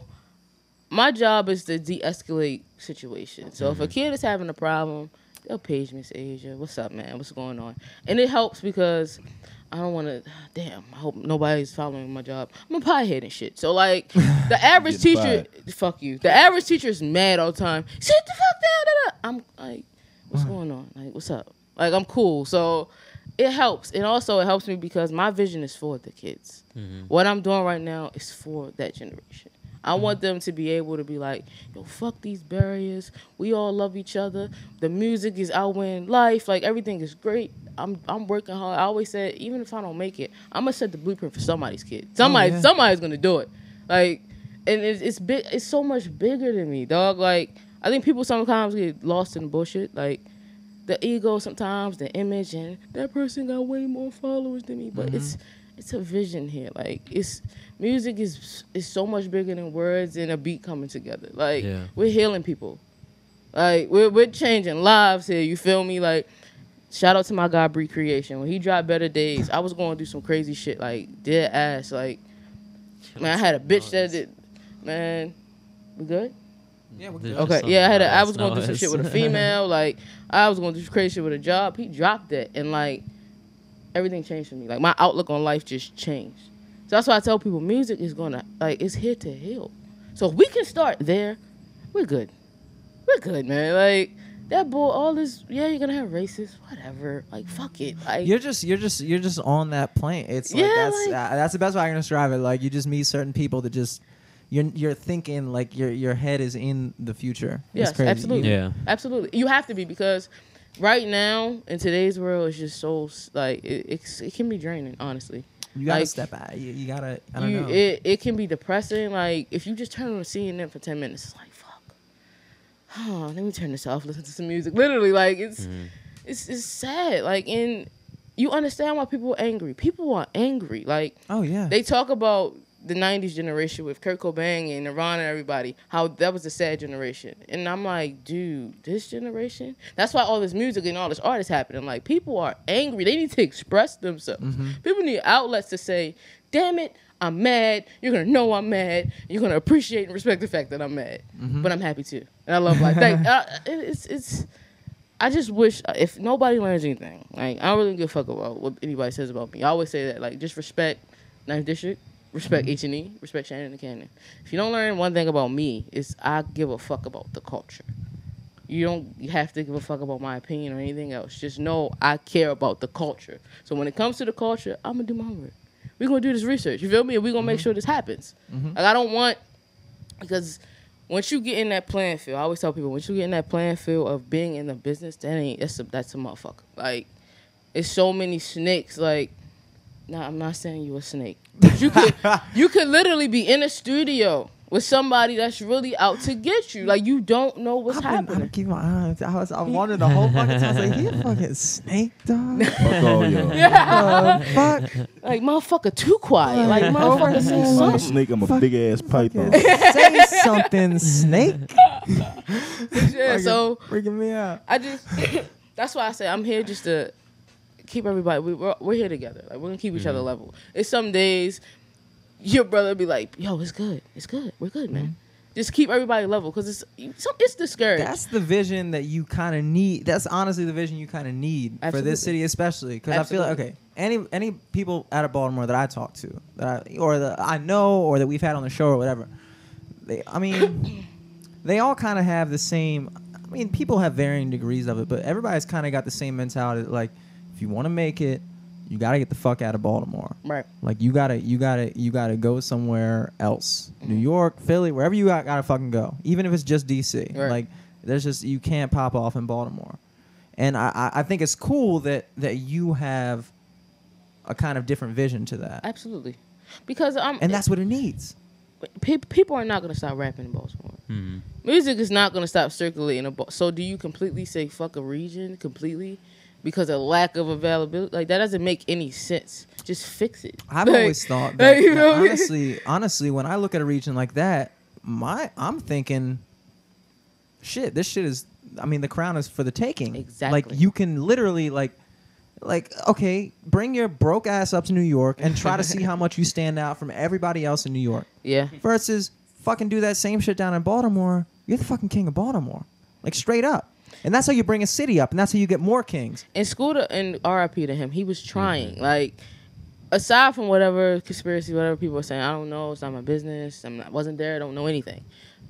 my job is to de-escalate situations. So if a mm-hmm. kid is having a problem, they'll page me, Miss Asia. What's up, man? What's going on? And it helps because I don't want to. Damn, I hope nobody's following my job. I'm a piehead and shit. So like, the average teacher, fuck you. The average teacher is mad all the time. Sit the fuck down. Da, da. I'm like, what's going on? Like, what's up? Like, I'm cool. So it helps, and also it helps me because my vision is for the kids. What I'm doing right now is for that generation. I want them to be able to be like, yo, fuck these barriers. We all love each other. The music is outweighing life. Like everything is great. I'm I'm working hard. I always said, even if I don't make it, I'm gonna set the blueprint for somebody's kid. Somebody yeah. somebody's gonna do it. Like, and it's it's big. It's so much bigger than me, dog. Like I think people sometimes get lost in the bullshit. Like the ego sometimes, the image, and that person got way more followers than me. But mm-hmm. it's it's a vision here. Like it's music is is so much bigger than words and a beat coming together. Like Yeah. we're healing people. Like we're we're changing lives here. You feel me? Like shout out to my guy Bree Creation. When he dropped Better Days, I was going through some crazy shit. Like dead ass. Like man, I had a bitch that did. Man, we good? Yeah, we're good. just Okay, yeah, I had a, I noise, was going through some shit with a female. like I was going through some crazy shit with a job. He dropped it and like everything changed for me. Like my outlook on life just changed. So that's why I tell people, music is gonna like it's here to heal. So if we can start there, we're good. We're good, man. Like that bull, all this. Yeah, you're gonna have racists, whatever. Like fuck it. Like You're just you're just you're just on that plane. It's like Yeah, that's like- uh, that's the best way I can describe it. Like you just meet certain people that just you're you're thinking like your your head is in the future. It's Yes, crazy. absolutely. Yeah. Absolutely, you have to be because right now in today's world, it's just so like it, it's, it can be draining. Honestly, You gotta Like, step out. You, you gotta. I don't you, know. It it can be depressing. Like if you just turn on CNN for ten minutes, it's like fuck. Oh, let me turn this off. Listen to some music. Literally, like it's mm-hmm. it's it's sad. Like and you understand why people are angry. People are angry. Like oh yeah. they talk about the '90s generation with Kurt Cobain and Nirvana and everybody. How that was a sad generation. And I'm like, dude, this generation. That's why all this music and all this art is happening. Like people are angry. They need to express themselves. Mm-hmm. People need outlets to say, "Damn it, I'm mad." You're gonna know I'm mad. You're gonna appreciate and respect the fact that I'm mad. Mm-hmm. But I'm happy too, and I love life. Like, uh, it- it's it's. I just wish if nobody learns anything, like I don't really give a fuck about what anybody says about me. I always say that, like just respect Ninth District, respect mm-hmm. H and E, respect Shannon and Cannon. If you don't learn one thing about me, is I give a fuck about the culture. You don't have to give a fuck about my opinion or anything else. Just know I care about the culture. So when it comes to the culture, I'm gonna do my homework. We're gonna do this research. You feel me? And we're gonna make mm-hmm. sure this happens. Mm-hmm. Like I don't want because once you get in that playing field, I always tell people once you get in that playing field of being in the business, that ain't that's a that's a motherfucker. Like it's so many snakes. Like, nah, I'm not saying you a snake. But you could you could literally be in a studio with somebody that's really out to get you. Like you don't know what's I've been, I've happening. been keeping my eyes. I was I wondered the whole fucking time. I was like, he a fucking snake dog. Fuck all y'all. Uh, fuck. Like motherfucker, too quiet. Like motherfucker, say I'm a snake. I'm a big ass python. Say something, snake. Yeah, so freaking me out. I just that's why I say I'm here just to keep everybody. We, we're we're here together. Like we're gonna keep each other mm-hmm. level. It's some days your brother be like, "Yo, it's good. It's good. We're good, man." Mm-hmm. Just keep everybody level because it's it's it's discouraged. That's the vision that you kind of need. That's honestly the vision you kind of need for this city, especially because I feel like okay, any any people out of Baltimore that I talk to, that I, or that I know, or that we've had on the show or whatever, they, I mean, they all kind of have the same. I mean, people have varying degrees of it, but everybody's kind of got the same mentality. Like, if you want to make it, you got to get the fuck out of Baltimore. right. Like you gotta, you gotta, you gotta go somewhere else. Mm-hmm. New York, Philly, wherever you got, gotta fucking go. Even if it's just DC. Right. Like there's just you can't pop off in Baltimore. And I, I I think it's cool that that you have a kind of different vision to that, Absolutely. Because I'm and that's what it needs. pe- people are not gonna stop rapping in Baltimore. Mhm. Music is not gonna stop circulating. In Ba- so do you completely say fuck a region completely because of lack of availability? Like that doesn't make any sense. Just fix it. I've Like- always thought like, that, you know? honestly, honestly, when I look at a region like that, my I'm thinking, shit, this shit is. I mean, the crown is for the taking. Exactly. Like you can literally like, like okay, bring your broke ass up to New York and try to see how much you stand out from everybody else in New York. Yeah. Versus fucking do that same shit down in Baltimore. You're the fucking king of Baltimore. Like straight up. And that's how you bring a city up, and that's how you get more kings. And Scooter and RIP to him, he was trying. Like, aside from whatever conspiracy, whatever people are saying, I don't know. It's not my business. I'm not, wasn't there. I don't know anything.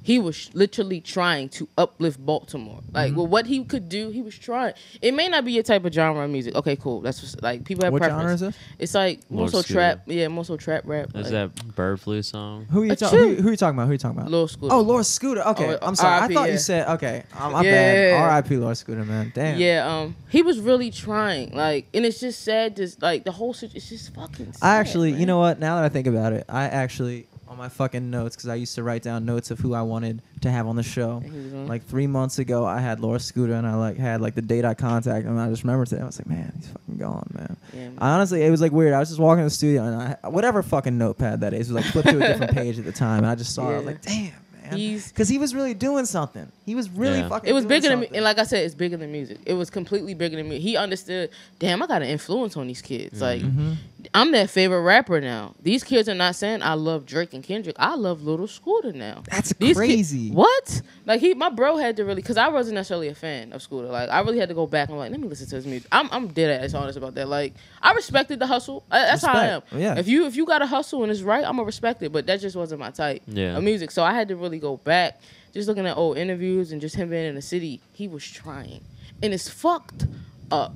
He was literally trying to uplift Baltimore. Like, Mm-hmm. well, what he could do, he was trying. It may not be your type of genre of music. Okay, cool. That's just, like people have What preference. genre is this? It's like Lord more so trap. Yeah, more so trap rap. Is like, that bird flu song? Who are you, Uh, ta- who, who are you talking about? Who are you talking about? Lil Scoota? Oh, Lor Scoota. Okay, Oh, I'm sorry. I thought yeah. you said okay. I'm my Yeah. bad. R.I.P. Lor Scoota, man. Damn. Yeah, um, he was really trying, like, and it's just sad. Just like the whole situation, it's just fucking. Sad, I actually, you know what? Now that I think about it, I actually on my fucking notes because I used to write down notes of who I wanted to have on the show. And he was on. Like three months ago, I had Lor Scoota, and I like had like the date I contacted him. And I just remembered today. I was like, man, he's fucking gone, man. Yeah, man. I honestly, it was like weird. I was just walking in the studio, and I whatever fucking notepad that is, was like flipped to a different page at the time, and I just saw it. I was like, damn, man. Because he was really doing something. He was really Yeah. fucking. It was doing bigger than me, and like I said, it's bigger than music. It was completely bigger than me. He understood. Damn, I got an influence on these kids. Like, Mm-hmm. I'm their favorite rapper now. These kids are not saying I love Drake and Kendrick. I love Little Scoota now. That's These ki- crazy. what? Like he, my bro had to really, because I wasn't necessarily a fan of Scoota. Like I really had to go back and like, let me listen to his music. I'm, I'm dead ass honest about that. Like I respected the hustle. I, that's how I am. Yeah. If you, if you got a hustle and it's right, I'm gonna respect it. But that just wasn't my type Yeah. of music. So I had to really go back, just looking at old interviews and just him being in the city. He was trying, and it's fucked up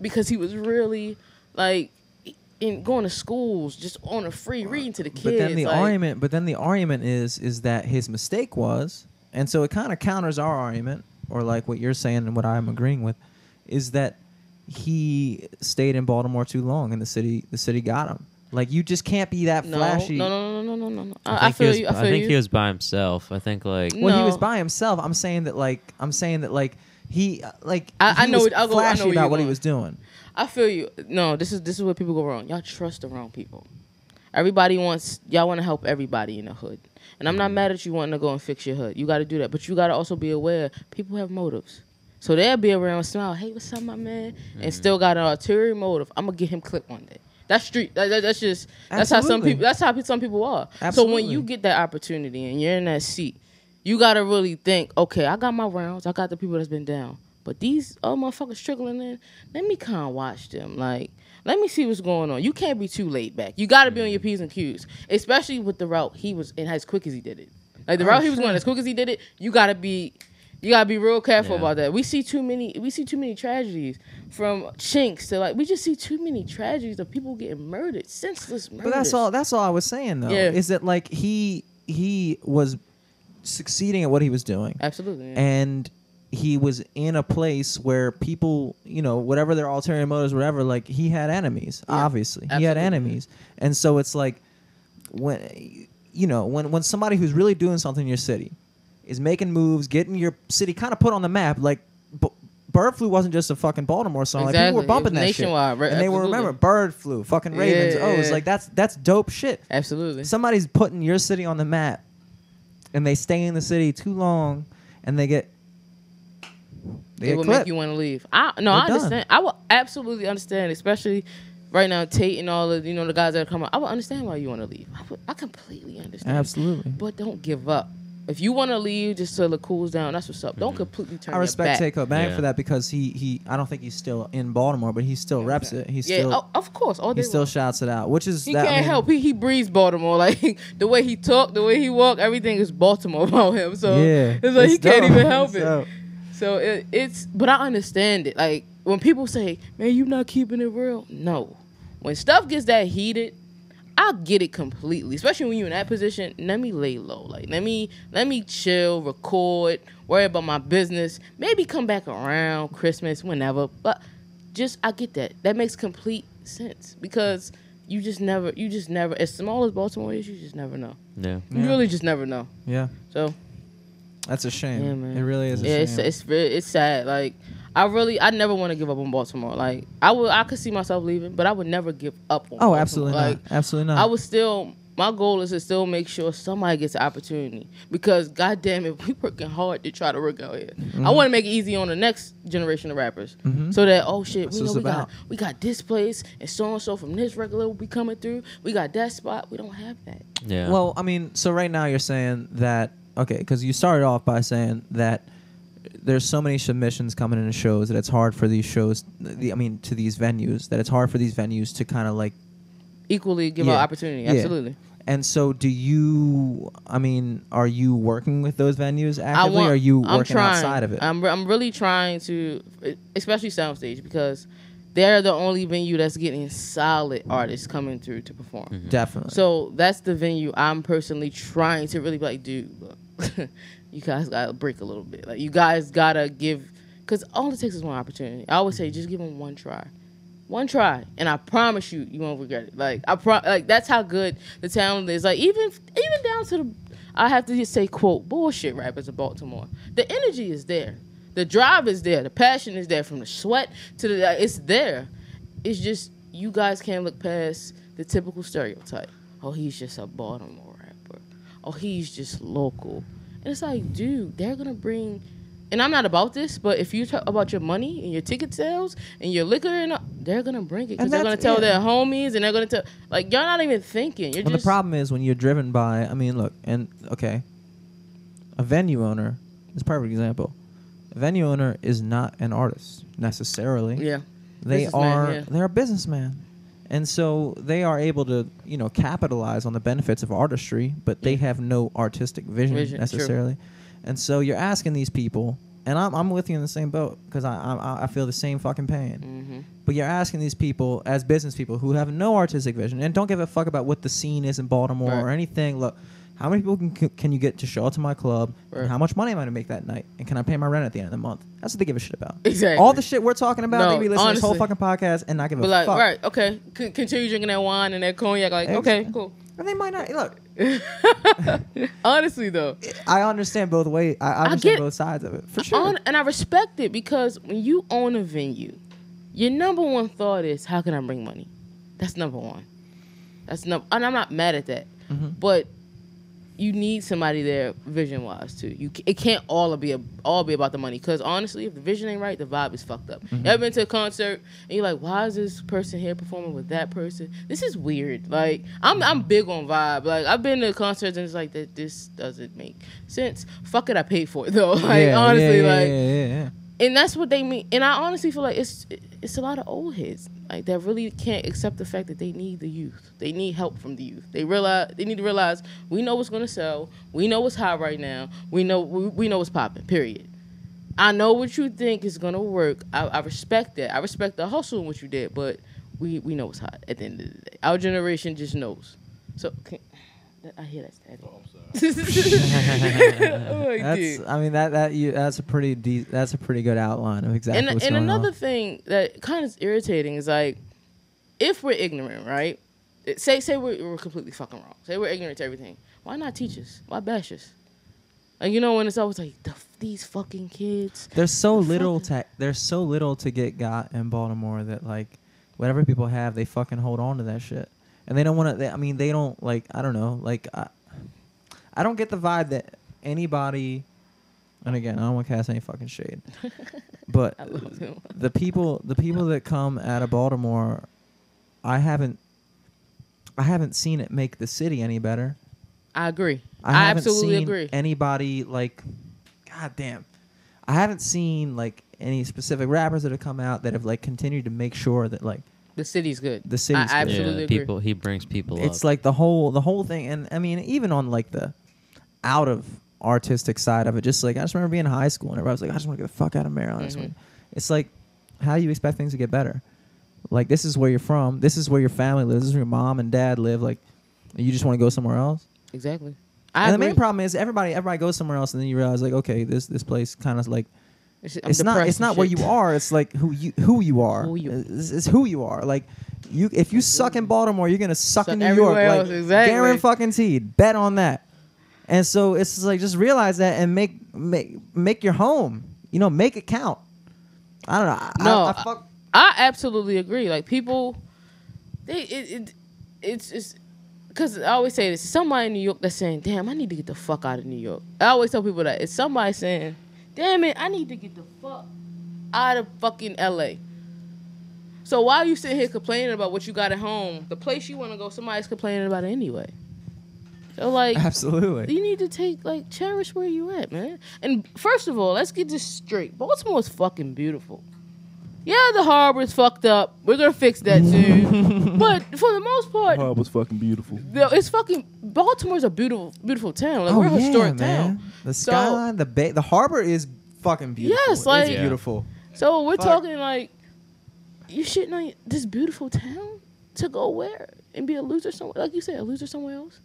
because he was really like in going to schools just on a free reading to the kids. But then the like- argument, but then the argument is, is that his mistake was, and so it kind of counters our argument, or like what you're saying and what I'm agreeing with, is that he stayed in Baltimore too long, and the city, the city got him. Like you just can't be that No, flashy. no, no, no, no, no, no, no. I, I, I feel was, you. I feel think you. he was by himself. I think like Well, he was by himself. I'm saying that, like, I'm saying that, like, he, uh, like, I- I know was what- I'll go- I know flashy about what he was doing. I feel you. No, this is this is where people go wrong. Y'all trust the wrong people. Everybody wants y'all want to help everybody in the hood, and I'm not Mm-hmm. mad at you wanting to go and fix your hood. You got to do that, but you got to also be aware people have motives. So they'll be around, smile, hey, what's up, my man, Mm-hmm. and still got an ulterior motive. I'm gonna get him clipped one day. That's street. That, that- that's just that's how some people. That's how some people are. So when you get that opportunity and you're in that seat, you gotta really think. Okay, I got my rounds. I got the people that's been down. But these other motherfuckers trickling in. Let me kind of watch them. Like, let me see what's going on. You can't be too laid back. You got to be on your mm-hmm. p's and q's, especially with the route he was in as quick as he did it. Like the Oh, route he was going as quick as he did it. You got to be. You gotta be real careful Yeah. about that. We see too many. We see too many tragedies, from chinks to like. We just see too many tragedies of people getting murdered, senseless murders. But that's all. That's all I was saying, though. Yeah. Is that like he he was succeeding at what he was doing, Absolutely. yeah. and he was in a place where people, you know, whatever their ulterior motives, whatever, like he had enemies. Yeah, obviously, he had enemies, and so it's like when you know when when somebody who's really doing something in your city is making moves, getting your city kind of put on the map, like. B- Bird flu wasn't just a fucking Baltimore song. Like people were bumping that nationwide, shit, right, and they were remember bird flu, fucking ravens. Yeah, oh, it's yeah. like that's that's dope shit Absolutely. somebody's putting your city on the map and they stay in the city too long and they get they it get will clipped. make you want to leave. I no, They're I done. understand. I will absolutely understand, especially right now, Tate and all of you know the guys that are coming. I will understand why you want to leave. I, would, I completely understand. Absolutely. But don't give up. If you want to leave just till it cools down, that's what's up. Don't mm-hmm. completely turn I respect your back. Tate Kobang Yeah. for that because he he I don't think he's still in Baltimore, but he still reps it. He Yeah, still oh, of course. All day he still long. shouts it out, which is He that, can't mean, help. He he breathes Baltimore. Like the way he talk, the way he walk, everything is Baltimore about him. So Yeah, it's like he it's can't even help it. dope. So it, it's, but I understand it. Like when people say, "Man, you not keeping it real," no. When stuff gets that heated, I get it completely. Especially when you're in that position. Let me lay low. Like let me let me chill, record, worry about my business. Maybe come back around Christmas, whenever. But just I get that. That makes complete sense because you just never, you just never. As small as Baltimore is, you just never know. yeah. You Yeah. really just never know. Yeah, So that's a shame. Yeah, man. It really is a yeah, shame. it's it's it's sad. Like I really, I never want to give up on Baltimore. Like I would, I could see myself leaving, but I would never give up on. oh, Baltimore. absolutely Like not. Absolutely not. I would still. My goal is to still make sure somebody gets an opportunity because, goddamn it, we working hard to try to work out here. Mm-hmm. I want to make it easy on the next generation of rappers, so that oh shit, That's we know we about. got we got this place and so and so from this regular will be coming through. We got that spot. We don't have that. Yeah. Well, I mean, so right now you're saying that okay, because you started off by saying that there's so many submissions coming into shows that it's hard for these shows. The, I mean, to these venues that it's hard for these venues to kind of like. Equally give Yeah. out opportunity. Yeah. Absolutely. And so, do you? I mean, are you working with those venues actively? want, or are you I'm working trying. outside of it? I'm, re- I'm really trying to, especially Soundstage, because they're the only venue that's getting solid artists coming through to perform. Mm-hmm. Definitely. So that's the venue I'm personally trying to really be like, dude, look, you guys gotta break a little bit. Like, you guys gotta give, because all it takes is one opportunity. I always say, just give them one try. One try, and I promise you, you won't regret it. Like I pro, like that's how good the talent is. Like even even down to the, I have to just say quote bullshit rappers of Baltimore. The energy is there, the drive is there, the passion is there. From the sweat to the, it's there. It's just you guys can't look past the typical stereotype. Oh, he's just a Baltimore rapper. Oh, he's just local. And it's like, dude, they're gonna bring. And I'm not about this, but if you talk about your money and your ticket sales and your liquor, and all- they're gonna bring it because they're gonna tell yeah. their homies and they're gonna tell like y'all not even thinking. You're Well, the problem is when you're driven by. I mean, look, and okay, a venue owner is a perfect example. A venue owner is not an artist necessarily. yeah. they businessman, are yeah. they're a businessman, and so they are able to you know capitalize on the benefits of artistry, but they have no artistic vision, Vision, true. necessarily. And so you're asking these people, and I'm I'm with you in the same boat because I, I I feel the same fucking pain. Mm-hmm. But you're asking these people as business people who have no artistic vision and don't give a fuck about what the scene is in Baltimore Right. or anything. Look, how many people can can you get to show up to my club? Right. And how much money am I going to make that night? And can I pay my rent at the end of the month? That's what they give a shit about. Exactly. All the shit we're talking about, No, they be listening to this whole fucking podcast and not give a like, fuck. right, okay, C- continue drinking that wine and that cognac. Like, Ex- okay, cool. And they might not look. Honestly, though, I understand both ways. I I understand get- both sides of it for sure. on, and I respect it because when you own a venue, your number one thought is, how can I bring money? That's number one. That's number, and I'm not mad at that, Mm-hmm. but you need somebody there vision wise too. You it can't all be a, all be about the money because honestly, if the vision ain't right, the vibe is fucked up. Mm-hmm. You ever been to a concert and you're like, why is this person here performing with that person? This is weird. Like I'm I'm big on vibe. Like I've been to concerts and it's like that. This doesn't make sense. Fuck it, I paid for it though. Like Yeah, honestly, yeah, yeah, like. And that's what they mean. And I honestly feel like it's it's a lot of old heads like that really can't accept the fact that they need the youth. They need help from the youth. They realize they need to realize we know what's going to sell. We know what's hot right now. We know we, we know what's popping. Period. I know what you think is going to work. I, I respect that. I respect the hustle and what you did, but we we know what's hot at the end of the day. Our generation just knows. So I hear that static. Oh, oh, my That's. dude. I mean that that you that's a pretty de- that's a pretty good outline of exactly and what's and going another on. thing that kind of is irritating is like if we're ignorant, right? It- Say say we're, we're completely fucking wrong. Say we're ignorant to everything. Why not teach us? Why bash us? Like you know when it's always like the, these fucking kids. There's so The little fuck- to there's so little to get got in Baltimore that like whatever people have, they fucking hold on to that shit, and they don't want to. I mean, they don't like. I don't know. Like, I, I don't get the vibe that anybody. And again, I don't want to cast any fucking shade, but I love him. the people the people that come out of Baltimore, I haven't. I haven't seen it make the city any better. I agree. I, I, haven't absolutely seen agree. anybody like, god damn, I haven't seen like any specific rappers that have come out that have like continued to make sure that like the city's good. the city's I good. absolutely yeah, agree. people. He brings people. it's up. like the whole the whole thing, and I mean even on like the out of artistic side of it, just like I just remember being in high school and everybody was like, I just want to get the fuck out of Maryland. I just Mhm. wanna- It's like, how do you expect things to get better? Like this is where you're from. This is where your family lives. This is where your mom and dad live. Like, you just want to go somewhere else. Exactly. I and agree. the main problem is everybody everybody goes somewhere else, and then you realize like, okay, this this place kind of like It's, it's not it's not where you are. It's like who you who you are. Who you- It's, it's who you are. Like you if you suck in Baltimore, you're gonna suck, Suck in New York. everywhere Like else, exactly. guaranteed. Bet on that. And so it's just like just realize that and make make make your home. You know, make it count. I don't know. I, No, I, I fuck, I absolutely agree. Like people, they it, it it's it's because I always say this. Somebody in New York that's saying, "Damn, I need to get the fuck out of New York." I always tell people that it's somebody saying, "Damn it, I need to get the fuck out of fucking L.A." So why are you sitting here complaining about what you got at home? The place you want to go, somebody's complaining about it anyway. So like, Absolutely. you need to take like cherish where you at, man. And first of all, let's get this straight. Baltimore is fucking beautiful. Yeah, the harbor's fucked up. We're gonna fix that soon. but for the most part, it was fucking beautiful. no, it's fucking Baltimore's a beautiful, beautiful town. Like oh we're a yeah, historic man. town. The So- skyline, the bay, the harbor is fucking beautiful. Yes, like- it's Yeah. beautiful. So we're Fuck. talking like you shitting on this beautiful town to go where and be a loser somewhere, like you said, a loser somewhere else.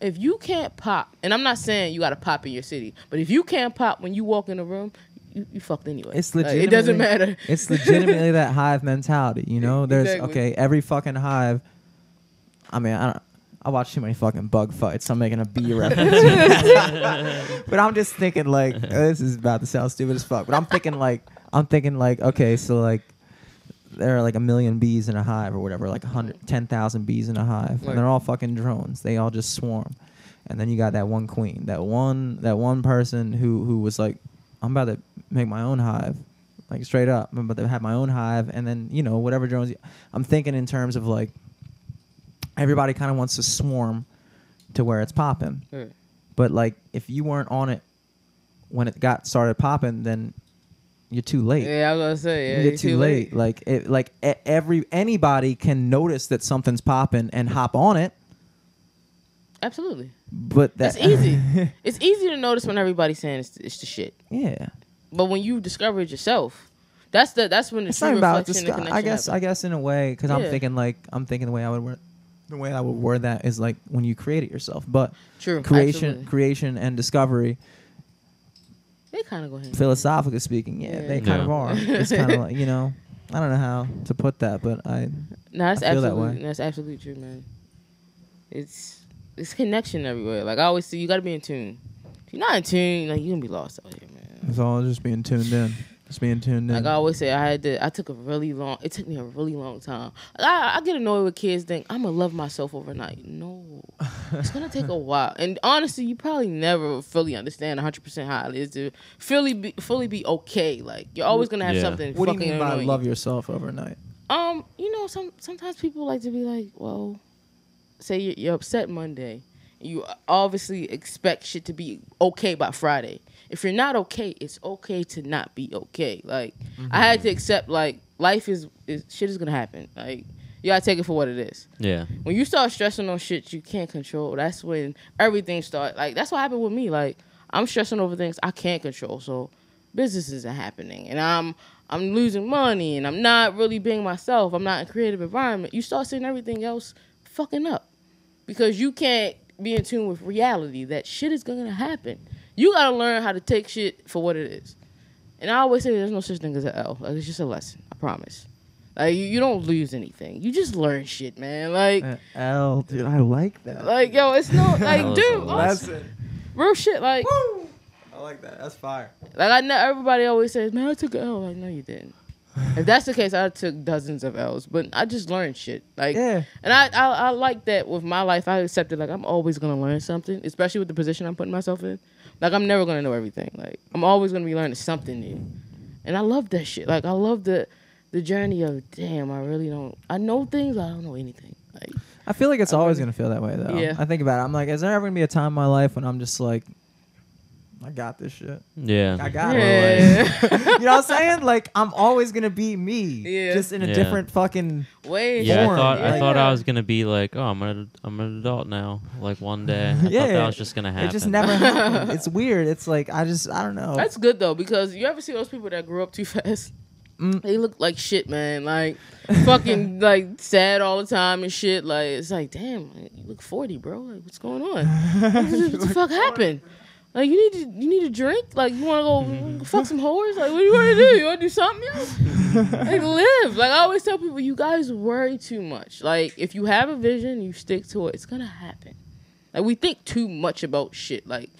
If you can't pop, and I'm not saying you got to pop in your city, but if you can't pop when you walk in a room, you, you fucked anyway. It's Like, it doesn't matter. It's legitimately that hive mentality, you know. There's Exactly. okay, every fucking hive. I mean, I don't. I watch too many fucking bug fights. I'm making a bee reference, but I'm just thinking like uh, this is about to sound stupid as fuck. But I'm thinking like I'm thinking like okay, so like there are like a million bees in a hive or whatever, like a hundred, ten thousand bees in a hive, Right. and they're all fucking drones. They all just swarm, and then you got that one queen, that one, that one person who who was like, I'm about to make my own hive, like straight up. But they have my own hive, and then you know whatever drones. I'm thinking in terms of like everybody kind of wants to swarm to where it's popping, Right. but like if you weren't on it when it got started popping, then you're too late Yeah, I was gonna say, yeah, you're too, late. Like it, like every anybody can notice that something's popping and hop on it, Absolutely, but that, that's easy. it's easy to notice when everybody's saying it's, it's the shit, yeah, but when you discover it yourself, that's the that's when the it's not about. I connection guess. I guess in a way, because I'm thinking like I'm thinking the way I would word, the way I would word that is like when you create it yourself. But True, creation, absolutely. creation, and discovery, They kind of go hand. philosophically speaking, yeah, Yeah. they kind of are. It's kind of like you know, I don't know how to put that, but I No, that's I feel that absolutely way. that's absolutely true, man. It's it's connection everywhere. Like I always say, you got to be in tune. If you're not in tune, like you're gonna be lost out here, man. It's all just being tuned in, just being tuned in. Like I always say, I had to. I took a really long. It took me a really long time. I, I get annoyed with kids think I'm gonna love myself overnight. No, it's gonna take a while. And honestly, you probably never fully understand 100 percent how it is to fully be fully be okay. Like you're always gonna have Yeah. something. what do you fucking mean by annoy you. love yourself overnight? Um, you know, some sometimes people like to be like, well, say you're, you're upset Monday, you obviously expect shit to be okay by Friday. If you're not okay, it's okay to not be okay. Like I had mm-hmm. to accept like life is, is shit is gonna happen. Like you gotta take it for what it is. Yeah. When you start stressing on shit you can't control, that's when everything start like that's what happened with me. Like I'm stressing over things I can't control, so business isn't happening, and I'm I'm losing money, and I'm not really being myself. I'm not in a creative environment. You start seeing everything else fucking up because you can't be in tune with reality that shit is gonna happen. You gotta learn how to take shit for what it is. And I always say there's no such thing as an L. Like it's just a lesson. I promise. Like you, you don't lose anything. You just learn shit, man. Like Uh, L, dude, I like that. like yo, it's no like That was a dude, lesson. real shit. Like I like that. That's fire. like I know everybody always says, man, I took an L. Like no, you didn't. if that's the case, I took dozens of L's, but I just learned shit. Like Yeah. and I, I I like that with my life. I accepted like I'm always gonna learn something, especially with the position I'm putting myself in. Like I'm never gonna know everything. Like I'm always gonna be learning something new, and I love that shit. Like I love the the journey of damn. I really don't. I know things. I don't know anything. Like I feel like it's I always really- gonna feel that way though. Yeah. I think about it. I'm like, is there ever gonna be a time in my life when I'm just like, I got this shit. Yeah. I got it. yeah, you know what I'm saying? Like I'm always gonna be me. Yeah. Just in a Yeah. different fucking. way. Yeah, I thought Yeah. I thought I was gonna be like, oh, I'm an I'm an adult now. Like one day, I Yeah. thought that was just gonna happen. It just never happened. It's weird. It's like I just I don't know. That's good though because you ever see those people that grew up too fast? Mm. They look like shit, man. Like fucking like sad all the time and shit. Like it's like, damn, like, you look forty, bro. Like what's going on? what, the, what the fuck happened? Like you need to you need to drink. Like you want to go mm-hmm. fuck some whores. Like what do you want to do? You want to do something else? like live. Like I always tell people, you guys worry too much. Like if you have a vision, you stick to it. It's gonna happen. Like we think too much about shit. Like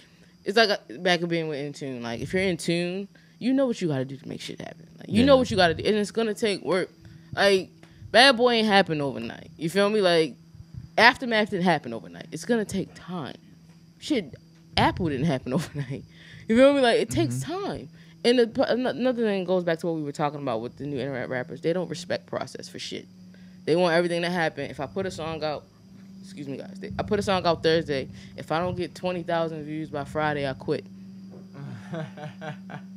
it's like a, back of being with in tune. Like if you're in tune, you know what you got to do to make shit happen. Like you know what you got to do, and it's gonna take work. Like bad boy ain't happen overnight. You feel me? Like aftermath didn't happen overnight. It's gonna take time. Shit, Apple didn't happen overnight. You feel me? Like it takes mm-hmm. time. And the, ano- another thing goes back to what we were talking about with the new internet rappers. They don't respect process for shit. They want everything to happen. If I put a song out, excuse me, guys. I put a song out Thursday. If I don't get twenty thousand views by Friday, I quit.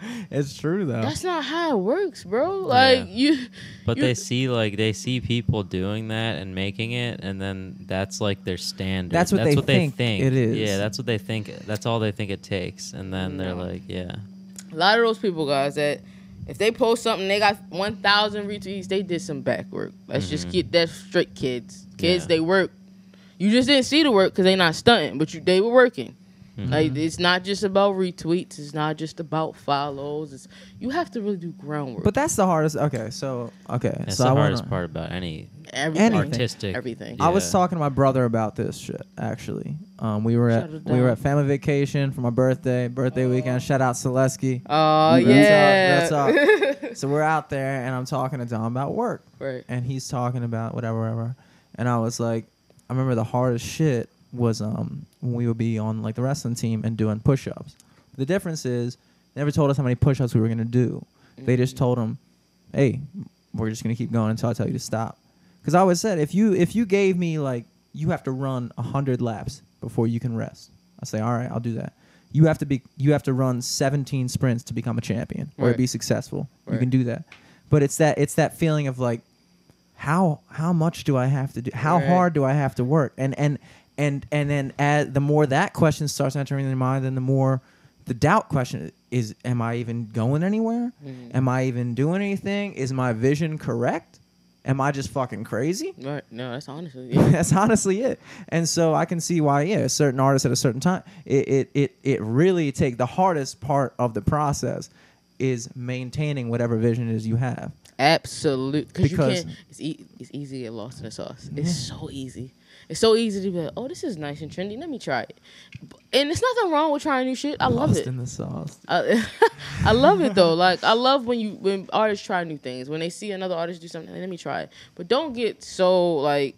It's true though. That's not how it works, bro. Like Yeah. you, But you- they see like they see people doing that and making it, and then that's like their standard. That's what they think it is. Yeah, that's what they think. That's all they think it takes, and then they're like, yeah, a lot of those people, guys, that if they post something, they got one thousand retweets. They did some back work. Let's just Mhm. get that straight, kids. Kids, Yeah. they work. You just didn't see the work because they not stunting, but you they were working. Mhm. Like it's not just about retweets. It's not just about follows. It's you have to really do groundwork. but that's the hardest. Okay, so okay, that's so the I hardest wanna, part about any everything, artistic. everything. I was talking to my brother about this shit. Actually, um, we were at Shut it we were at family vacation for my birthday, birthday weekend. Shout out Selesky. Oh Real yeah, talk, real So we're out there, and I'm talking to Dom about work, right. and he's talking about whatever, whatever. And I was like, I remember the hardest shit was um when we would be on like the wrestling team and doing push-ups. The difference is they never told us how many push-ups we were gonna do. They just Mm-hmm. told them, "Hey, we're just gonna keep going until I tell you to stop." Because I always said, if you if you gave me like you have to run hundred laps before you can rest, I say, "All right, I'll do that." You have to be you have to run 17 sprints to become a champion or Right. be successful. You can do that, but it's that it's that feeling of like how how much do I have to do? How Right. hard do I have to work? And and and and then as the more that question starts entering their mind, then the more the doubt question is: Am I even going anywhere? Mhm. Am I even doing anything? Is my vision correct? Am I just fucking crazy? Right. No, that's honestly. Yeah. That's honestly it. And so I can see why, yeah, certain artists at a certain time, it it it, it really take the hardest part of the process is maintaining whatever vision it is you have. Absolutely, because you can't. It's e- it's easy to get lost in the sauce. It's so easy. It's so easy to be like, oh, this is nice and trendy. Let me try it. And it's nothing wrong with trying new shit. I love Lost it. in the sauce. I, I love it though. Like I love when you when artists try new things. When they see another artist do something, let me try it. But don't get so like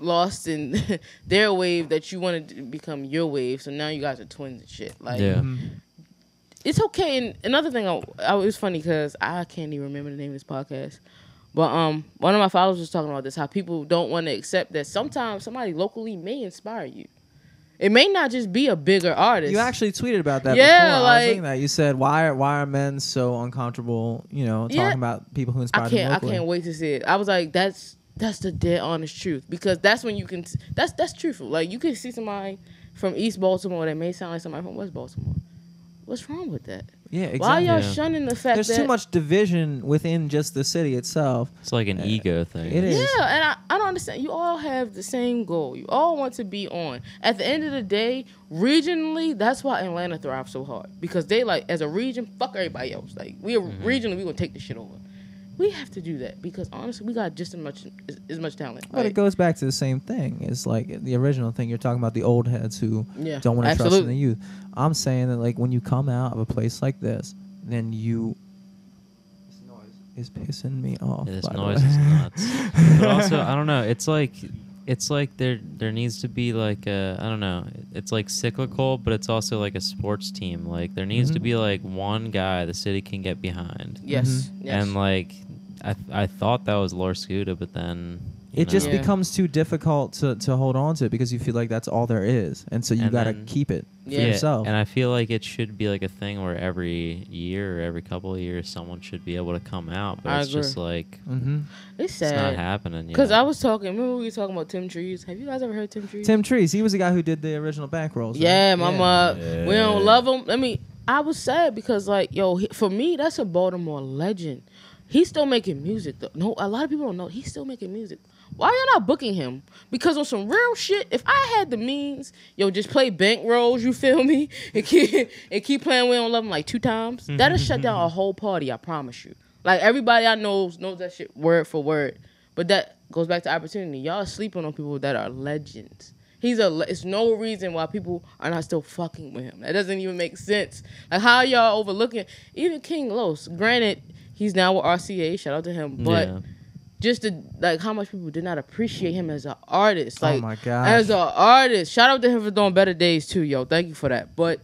lost in their wave that you want to become your wave. So now you guys are twins and shit. Like Yeah. Mhm. it's okay. And another thing, I, I it was funny because I can't even remember the name of this podcast. But um, one of my followers was talking about this how people don't want to accept that sometimes somebody locally may inspire you. It may not just be a bigger artist. You actually tweeted about that Yeah, before. I was like- thinking that. You said why are why are men so uncomfortable, you know, talking Yeah. about people who inspire I them can't. I can't wait to see it. I was like, that's that's the dead honest truth because that's when you can. That's that's truthful. Like you can see somebody from East Baltimore that may sound like somebody from West Baltimore. What's wrong with that? Yeah, exactly. Why y'all Yeah. shunning the fact There's that too much division within just the city itself. It's like an Uh, ego thing. it is. Yeah, and I, I don't understand. You all have the same goal. You all want to be on. At the end of the day, regionally, that's why Atlanta thrives so hard because they like as a region, fuck everybody else. Like we are Mm-hmm. regionally, we gonna take the shit over. We have to do that because honestly, we got just as much as, as much talent. But it goes back to the same thing. It's like the original thing you're talking about the old heads who Yeah, don't want to trust in the youth. I'm saying that like when you come out of a place like this, then you this noise is pissing me off. Yeah, this noise is nuts. but also, I don't know. It's like it's like there there needs to be like a I don't know. It's like cyclical, but it's also like a sports team. Like there needs to Mhm. be like one guy the city can get behind. yes, Mhm. yes. And like I I thought that was Lor Scoota, but then you It just. Yeah. becomes too difficult to, to hold on to it because you feel like that's all there is, and so you And gotta then- keep it for Yeah. yourself. And I feel like it should be like a thing where every year or every couple of years someone should be able to come out, but I it's just agree. like hmm it's it's not happening. because. I was talking. Remember we were talking about Tim Trees. Have you guys ever heard Tim Trees? Tim Trees, he was the guy who did the original Bank Rolls. right? Yeah, mama. We don't love him. I mean, I was sad because, like, yo, he, for me, that's a Baltimore legend. He's still making music. Though. No, a lot of people don't know he's still making music. Why y'all not booking him? Because on some real shit, if I had the means, yo, just play bank rolls. You feel me? And keep and keep playing. We don't love him like two times. Mm-hmm, that'll shut mm-hmm, down a mm-hmm. whole party. I promise you. Like everybody I know knows that shit word for word. But that goes back to opportunity. Y'all sleeping on people that are legends. He's a. It's no reason why people are not still fucking with him. That doesn't even make sense. Like how y'all overlooking even King Los. Granted, he's now with RCA. Shout out to him. But Yeah. just the like how much people did not appreciate him as an artist. Like oh my gosh. as an artist. Shout out to him for doing better days too, yo. Thank you for that. But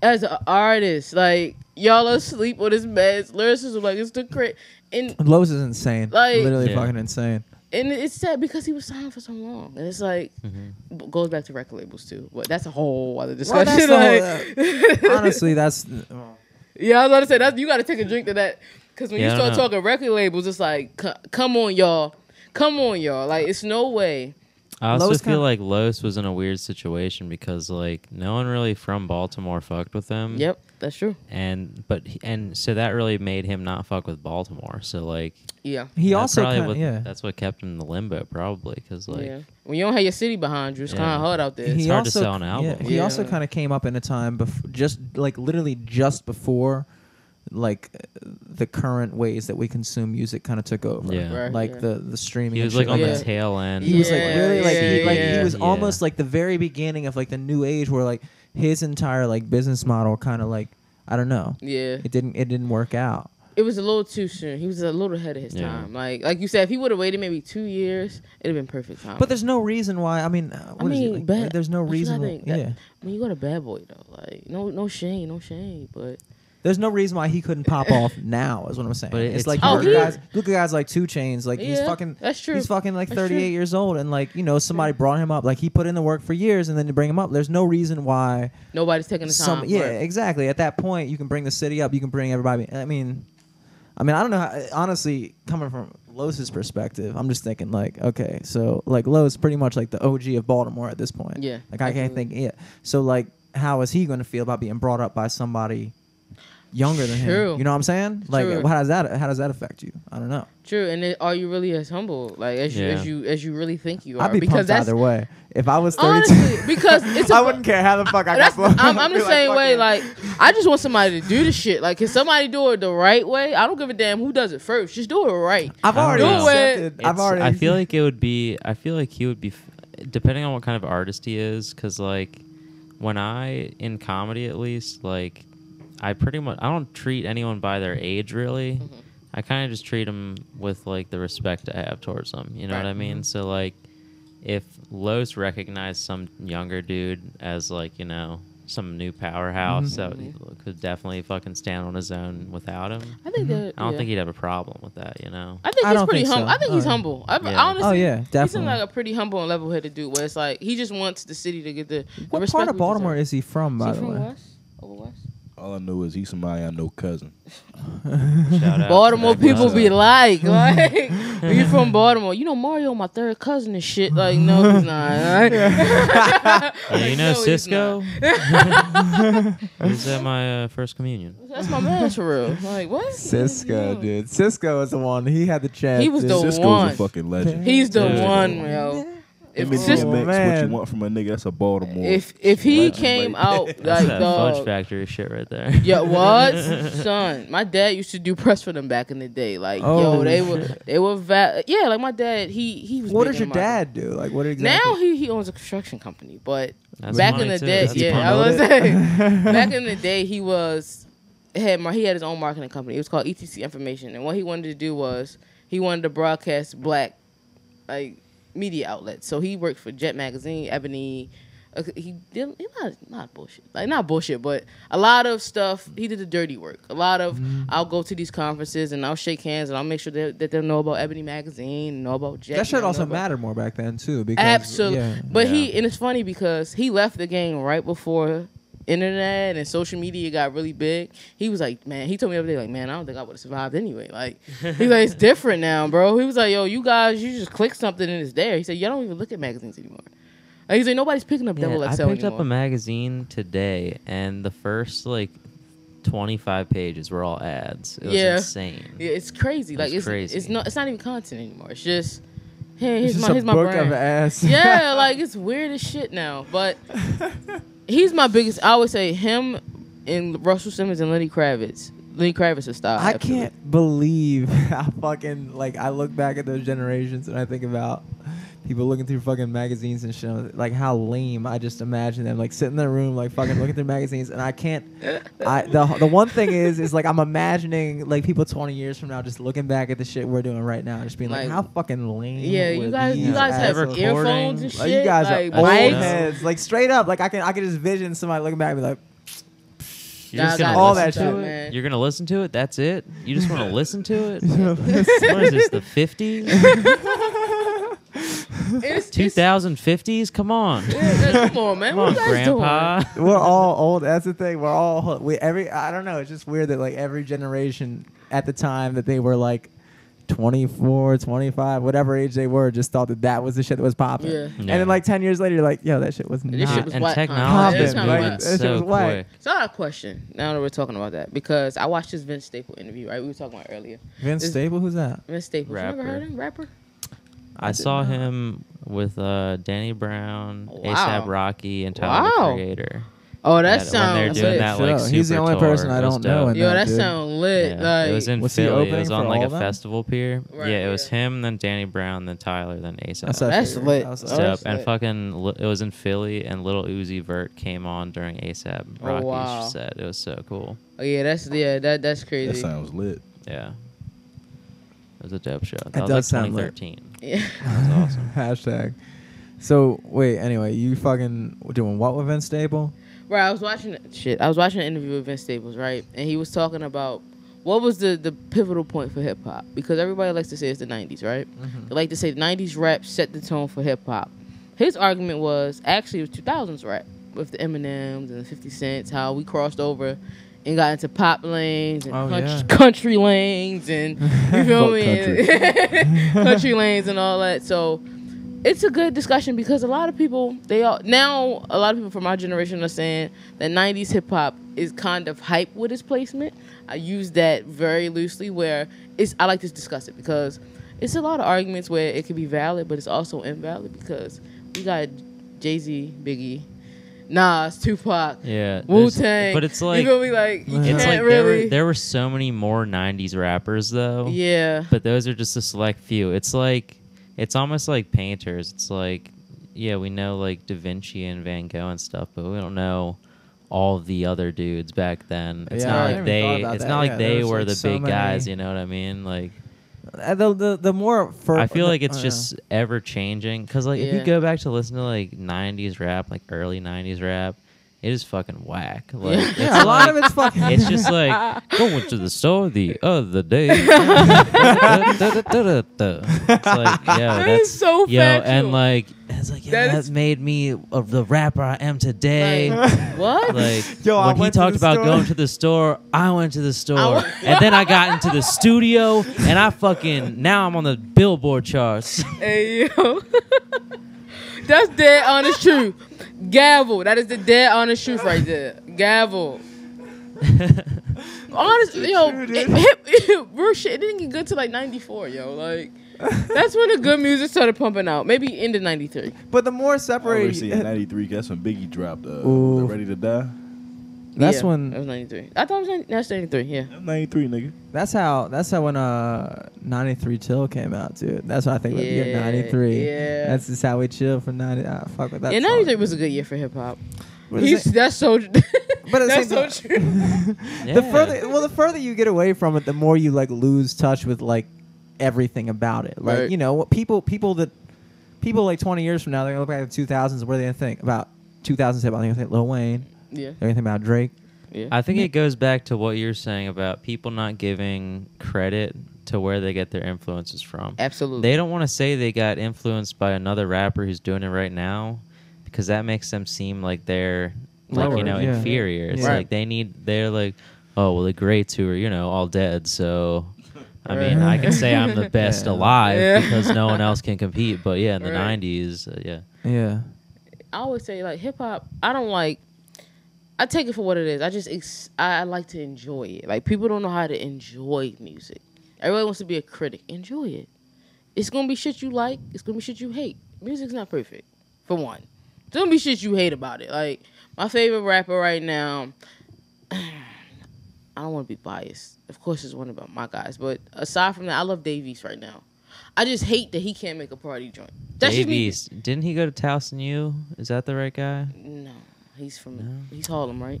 as an artist, like y'all asleep with his meds. Lyricism, like it's the crit. And Los is insane. Like- literally Yeah. fucking insane. and it's sad because he was signed for so long, and it's like Mm-hmm. goes back to record labels too. But that's a whole other Well, discussion. that's like- whole- uh, honestly, that's yeah, I was about to say that you got to take a drink to that because when Yeah, you start talking record labels, it's like, c- come on, y'all, come on, y'all. Like it's no way. I also Los feel kinda- like Los was in a weird situation because like no one really from Baltimore fucked with him. Yep, that's true. And but and so that really made him not fuck with Baltimore. So like Yeah, he also kinda, what, yeah. that's what kept him in the limbo probably because like yeah. When you don't have your city behind you, it's Yeah. kind of hard out there. It's hard to sell an album. Yeah, he also kind of came up in a time before, just like literally just before, like uh, the current ways that we consume music kind of took over. Yeah. Right, like yeah. the the streaming. he was like shit on Yeah. the tail end. He was like Yeah, really like he like he was Yeah. almost like the very beginning of like the new age where like his entire like business model kind of like I don't know. yeah, It didn't it didn't work out. it was a little too soon. He was a little ahead of his Yeah. time. Like like you said, if he would have waited maybe two years, it'd have been perfect time. But there's no reason why. I mean, uh, what is mean, it? Like, bad- there's no but you gotta reason. why- think that- yeah. when you got a bad boy though, like no no shame, no shame. But There's no reason why he couldn't pop off now. Is what I'm saying. But it's, it's like hard. look, Oh, at he- guys, look at guys like 2 Chainz. Like he's Yeah, fucking. that's true. He's fucking like That's 38 true. years old, and like you know somebody brought him up. Like he put in the work for years, and then to bring him up, there's no reason why. nobody's taking the time. Some yeah, right. exactly. At that point, you can bring the city up. You can bring everybody. I mean, I mean, I don't know. How, honestly, coming from Los's perspective, I'm just thinking like, okay, so like Los pretty much like the OG of Baltimore at this point. Yeah, Like I can't absolutely. think. Yeah. So like, how is he going to feel about being brought up by somebody? Younger than True. him, you know what I'm saying? Like, True. how does that how does that affect you? I don't know. True, and it, are you really as humble, like as you Yeah. as you as you really think you are? I'd be because pumped that's either way. If I was 32, honestly because it's. a I wouldn't care how the fuck I That's, got blown. I'm, I'd I'm the same fuck way. it. Like, I just want somebody to do the shit. Like, can somebody do it the right way? I don't give a damn who does it first. Just do it right. I've I don't already know. accepted. I've already. I feel like it would be. I feel like he would be, depending on what kind of artist he is. Because like, when I in comedy at least, like, I pretty much I don't treat anyone by their age really. Mm-hmm. I kind of just treat them with like the respect I have towards them. You know what I mean? Mm-hmm. So like, if Los recognized some younger dude as like you know some new powerhouse mm-hmm. that mm-hmm. could definitely fucking stand on his own without him. I think that. I don't yeah. think he'd have a problem with that. You know. I think I he's don't pretty humble. so. I think he's Oh, yeah. humble. I, Yeah. Honestly, Oh, yeah, He seems like a pretty humble and level-headed dude. Where it's like he just wants the city to get the. the what respect part of Baltimore deserve. is he from, by Is the from way? West? Over West? All I know is he's somebody I know cousin. Shout out Baltimore people be like, like, you from Baltimore? You know Mario, my third cousin and shit. Like, no, he's not. Right? Yeah, you know No, Sisqó. He's at my uh, first communion. That's my man for real. Like, what? Sisqó, dude. Sisqó is the one. He had the chance. He was dude. the Sisqó's one. a fucking legend. He's the Yeah. one, yo. If If Cis- Oh, DMX, what man. you want from a nigga, that's a Baltimore. if if he legend came right out there. That's like that Fudge dog, Factory shit right there. yeah, what, son? My dad used to do press for them back in the day. Like, Oh, yo, they were they were va- yeah. Like my dad, he he was. What does your in dad do? Like, what exactly? Now he he owns a construction company, but That's back in the too. day, That's yeah. I was saying, back in the day, he was had mar- he had his own marketing company. It was called ETC Information, and what he wanted to do was he wanted to broadcast black like media outlets. So he worked for Jet Magazine, Ebony. Uh, he did he not not bullshit like not bullshit, but a lot of stuff. He did the dirty work. A lot of Mm-hmm. I'll go to these conferences and I'll shake hands and I'll make sure that, that they'll know about Ebony Magazine, know about Jet. that should also about- matter more back then too. Because Absolutely. yeah. But Yeah. he and it's funny because he left the game right before internet and social media got really big. He was like, man, he told me the other day, like, man, I don't think I would have survived anyway. Like, he's like, it's different now, bro. He was like, yo, you guys, you just click something and it's there. He said, y'all don't even look at magazines anymore. Like, he's like, nobody's picking up Yeah, Double I picked anymore. up a magazine today, and the first like twenty-five pages were all ads. It was Yeah. insane. yeah, it's crazy. It Like, it's crazy. it's not it's not even content anymore. It's just, hey, It's here's just my a here's my book brand. of ass. yeah, like it's weird as shit now. But he's my biggest. I always say him and Russell Simmons and Lenny Kravitz. Lenny Kravitz is style. I absolutely. can't believe how fucking like I look back at those generations and I think about people looking through fucking magazines and shit. Like how lame I just imagine them like sitting in their room like fucking looking through magazines and I can't. I the the one thing is is like I'm imagining like people 20 years from now just looking back at the shit we're doing right now, just being like, Like- how fucking lame. Yeah, you guys, you guys have assholes? earphones and shit. Like, you guys like, are old heads. Like straight up, like I can I can just vision somebody looking back and be like, You're just gonna all listen that to it. man. You're gonna listen to it. That's it. You just want to listen to it. what is this? The fifties? It's, it's, 2050s. Come on, yeah, come on, man. come what on, you guys Grandpa. we're all old. That's the thing. We're all we every. I don't know. It's just weird that like every generation at the time that they were like 24, 25, whatever age they were, just thought that that was the shit that was popping. Yeah. And Yeah. then like 10 years later, you're like, yo, that shit was This not. shit was and whack, huh? technology Yeah, is it's kinda moving whack. That shit so was whack. quick. So I got a question. Now that we're talking about that, because I watched this Vince Staple interview. Right, we were talking about earlier. Vince Is- Stable, who's that? Vince Staples. You Rapper. never heard him? Rapper. I did saw not. him with uh, Danny Brown, Wow. ASAP Rocky, and Tyler Wow. the Creator. Oh, that At- when sounds they're doing that like Show. He's the only tour, person I don't know Yo, that dude. sound lit. Yeah, like it was in Was Philly. It was on like a them? festival pier. Right, yeah, it was yeah. him, then Danny Brown, then Tyler, then ASAP. That's what I That's figured. lit. That was- Oh, Dope. that's and fucking, it was in Philly, and Lil Uzi Vert came on during ASAP Oh, Rocky's wow. set. It was so cool. Oh yeah, that's yeah, that that's crazy. That sounds lit. Yeah, it was a dope show. That It was does like sound lit. 2013. Yeah. That was awesome. Hashtag. So wait, anyway, you fucking doing what with Vince Stable? Right, I was watching shit. I was watching an interview with Vince Staples, right, and he was talking about what was the the pivotal point for hip hop because everybody likes to say it's the '90s, right? Mm-hmm. They like to say the '90s rap set the tone for hip hop. His argument was actually it was 2000s rap with the Eminems and the 50 Cents, how we crossed over and got into pop lanes and Oh, country, yeah. country lanes and you feel Fuck me, country lanes and all that. So it's a good discussion because a lot of people they all now a lot of people from our generation are saying that 90s hip hop is kind of hype with its placement. I use that very loosely where it's I like to discuss it because it's a lot of arguments where it could be valid but it's also invalid because we got Jay-Z, Biggie, Nas, Tupac, Yeah, Wu there's- Tang. But it's like you gonna be Like you it's can't like there were there were so many more '90s rappers though. Yeah. but those are just a select few. It's like it's almost like painters. It's like yeah, we know like Da Vinci and Van Gogh and stuff, but we don't know all the other dudes back then. It's Yeah, not like they it's that. not like Yeah, they were like, the so big many- guys, you know what I mean? Like The the, the more for I feel like it's uh, just ever changing cuz like if Yeah. you go back to listen to like 90s rap, like early 90s rap, it is fucking whack. Like it's yeah, a lot like- of it's fucking. it's just like going to the store the other day. it's like, yo, That that's is so yo, factual. and like it's like, yo, That that, is- made me of the rapper I am today. Like, what? Like Yo, I when he talked about store. going to the store, I went to the store, went- and then I got into the studio, and I fucking now I'm on the Billboard charts. Hey yo, that's dead honest truth. Gavel, that is the dead honest truth right there. Gavel. Honest, yo, true, it, dude. hip, real shit. It didn't get good to like '94, yo. Like that's when the good music started pumping out. Maybe into '93. but the more I already separated, see '93. That's when Biggie dropped. Uh, Ooh. was it Ready to Die. That's Yeah, that was '93. I thought it was that's '93. Yeah. '93, nigga. that's how that's how when uh 93 chill came out, dude. That's what I think. Yeah, Yeah, 93. yeah. That's just how we chill for 90. Ah, fuck with that. yeah, '93 was a good year for hip hop. He's that's so. But that's so time- true. the further well the further you get away from it the more you like lose touch with like everything about it like Right. you know what people people that people like 20 years from now they're gonna look back at the 2000s what are they gonna think about 2000s hip hop they're gonna think lil wayne Yeah. they're gonna think about drake Yeah. I think it goes back to what you're saying about people not giving credit to where they get their influences from. Absolutely. They don't want to say they got influenced by another rapper who's doing it right now because that makes them seem like they're like Lower, you know yeah. inferior. It's Yeah. like they need they're like oh well the greats who are you know all dead so I mean I can say I'm the best Yeah. alive Yeah. because no one else can compete but yeah in the Right. 90s uh, yeah yeah I always say like hip hop. I don't like. I take it for what it is. I just ex- I, I like to enjoy it. Like people don't know how to enjoy music. Everybody wants to be a critic. Enjoy it. It's gonna be shit you like. It's gonna be shit you hate. Music's not perfect. For one, it's gonna be shit you hate about it. Like my favorite rapper right now. I don't want to be biased. Of course, it's one about my guys, but aside from that, I love Dave East right now. I just hate that he can't make a party joint. Me. Dave East didn't he go to Towson U is that the right guy No, he's from No? he's Harlem, right?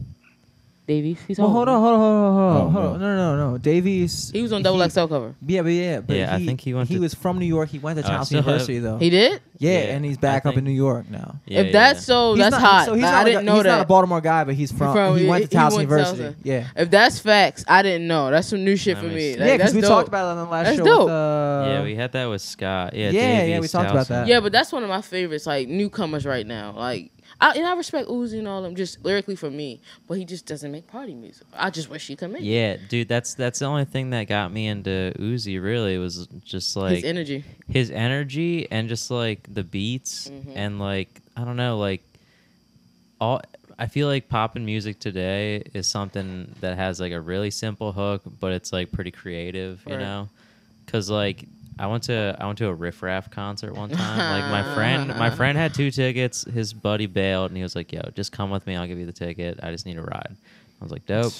Dave East. He's Well, old. hold on, hold on, hold on, hold on, Oh, hold on. No, no, no, no. Dave East. He was on Double he- XL cover. Yeah, but yeah, but Yeah, I think he went He to- was from New York. He went to Oh, I Towson still have- University though. He did. yeah, Yeah, and he's I back up in New York now. Yeah, if that's yeah. so, He's that's not- hot. So he's not I like didn't a, know he's that. not a Baltimore guy, but he's from. From- he he- went to Towson went to University. Towson. Yeah. If that's facts, I didn't know. That's some new shit Let for me me. Like, yeah, because we talked about it on the last That's show. dope. With, uh, yeah, we had that with Scott. Yeah, Yeah, yeah, we talked about that. Yeah, but that's one of my favorites, like newcomers right now. Like, I, and I respect Uzi and all them, just lyrically for me. But he just doesn't make party music. I just wish he could make. it. Yeah, dude, that's that's the only thing that got me into Uzi. Really, was just like his energy. his energy and just like the beats Mhm. and like I don't know, like all. I feel like pop and music today is something that has like a really simple hook, but it's like pretty creative, you Right. know? Because like I went to I went to a Riff Raff concert one time. like my friend, my friend had two tickets. His buddy bailed, and he was like, "Yo, just come with me. I'll give you the ticket. I just need a ride." I was like, "Dope."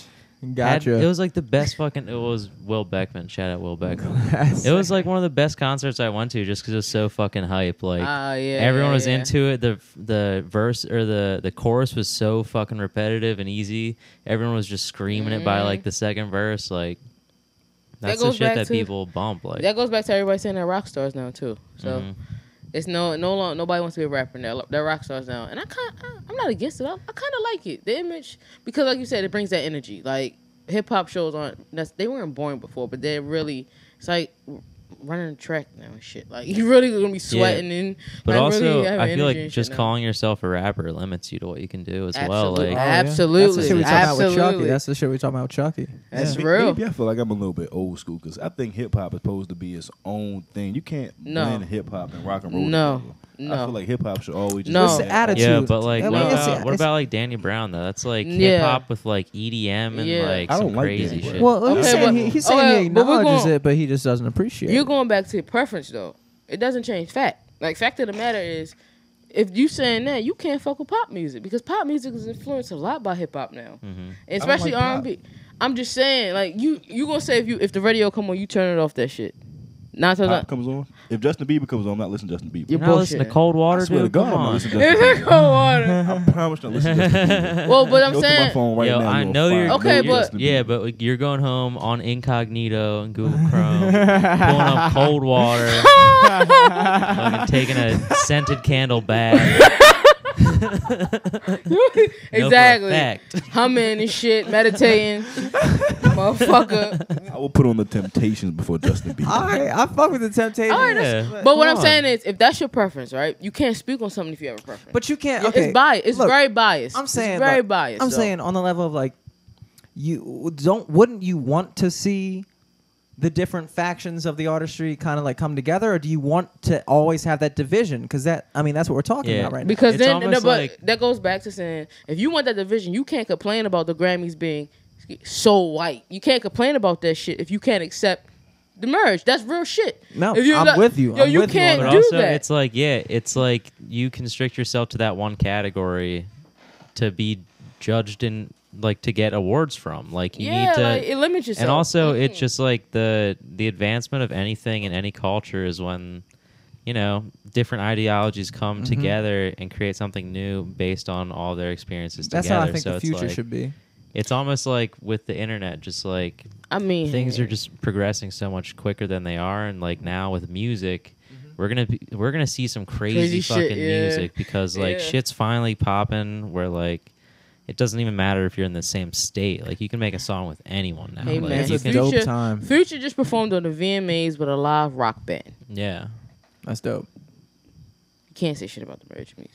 Had- Gotcha. it was like the best fucking. It was Will Beckman. Shout out Will Beckman. It was like one of the best concerts I went to just because it was so fucking hype. Like Ah, yeah. everyone yeah, was yeah. into it. The the verse or the the chorus was so fucking repetitive and easy. Everyone was just screaming it by like the second verse. Like That that's the goes shit back that to- people bump. Like That goes back to everybody saying they're rock stars now too. So mhm. it's no no long, nobody wants to be a rapper now. They're rock stars now, and I kind I'm not against it. I, I kind of like it. The image because like you said, it brings that energy. Like hip hop shows aren't they weren't boring before, but they're really it's like running a track now and shit. Like you really gonna be sweating and But like, also, really I feel like just shit now. calling yourself a rapper limits you to what you can do as well. Absolutely. Like Oh, yeah. Absolutely. That's the shit we talking about with Chucky. That's the shit we talking about with Chucky. That's May- real. Maybe I feel like I'm a little bit old school because I think hip hop is supposed to be its own thing. You can't No. blend hip hop and rock and roll. No. together. I No. feel like hip hop should always just No. be It's the attitude. yeah, but like I what mean, it's- about what about like Danny Brown though? That's like Yeah. hip hop with like EDM and Yeah. like I some don't like crazy shit. Well, Okay, he's saying, but- he, he's saying okay, he but we're acknowledges going- it, but he just doesn't appreciate You're it. going back to preference though. It doesn't change fact. Like fact of the matter is, if you saying that, you can't fuck with pop music because pop music is influenced a lot by hip hop now, Mhm. Especially like R pop. and B. I'm just saying, like you, you gonna say if you if the radio come on, you turn it off that shit. Nine times Pop out. comes on. If Justin Bieber comes on, I'm not listening to Justin Bieber. You're You're not listening to. Cold Water, I swear to dude. God, Come I'm not on. listening to Justin Bieber. Cold water. I promise not listening to Justin Bieber. Well, but I'm Go through my saying, phone right Yo, now, I you'll know you're find Okay, no but- Justin yeah, Bieber. but you're going home on incognito and Google Chrome, pulling up cold water, fucking taking a scented candle bath. Exactly. fact. Humming and shit, meditating, motherfucker. I will put on the Temptations before Justin Bieber. All right, I fuck with the Temptations. All right, Yeah. But what Come I'm saying is, if that's your preference, right? You can't speak on something if you have a preference. But you can't. Okay, it's biased. It's look, very biased. I'm saying it's very look, biased. I'm so. saying on the level of like, you don't wouldn't you want to see the different factions of the artistry kind of like come together, or do you want to always have that division? Because that, I mean, that's what we're talking Yeah. about right now. because then, almost but like- that goes back to saying if you want that division, you can't complain about the Grammys being so white. You can't complain about that shit if you can't accept the merge. That's real shit. No, if you're I'm not- with you. Yo, I'm you with you can't that. But do also, that. it's like, yeah, it's like you constrict yourself to that one category to be judged in, like, to get awards from. Like, you yeah, need to. like, it limits yourself. and also, Mhm. it's just like the the advancement of anything in any culture is when, you know, different ideologies come Mhm. together and create something new based on all their experiences That's together. how I think so the it's future like- should be. It's almost like with the internet, just like I mean, things are just progressing so much quicker than they are and like now with music Mm-hmm. we're gonna be, we're gonna see some crazy, Crazy shit, fucking yeah. music because like Yeah. shit's finally popping where like it doesn't even matter if you're in the same state like you can make a song with anyone now Hey, like, man, It's you a can, dope Future- time. Future just performed on the VMAs with a live rock band. yeah That's dope. You can't say shit about the merge music.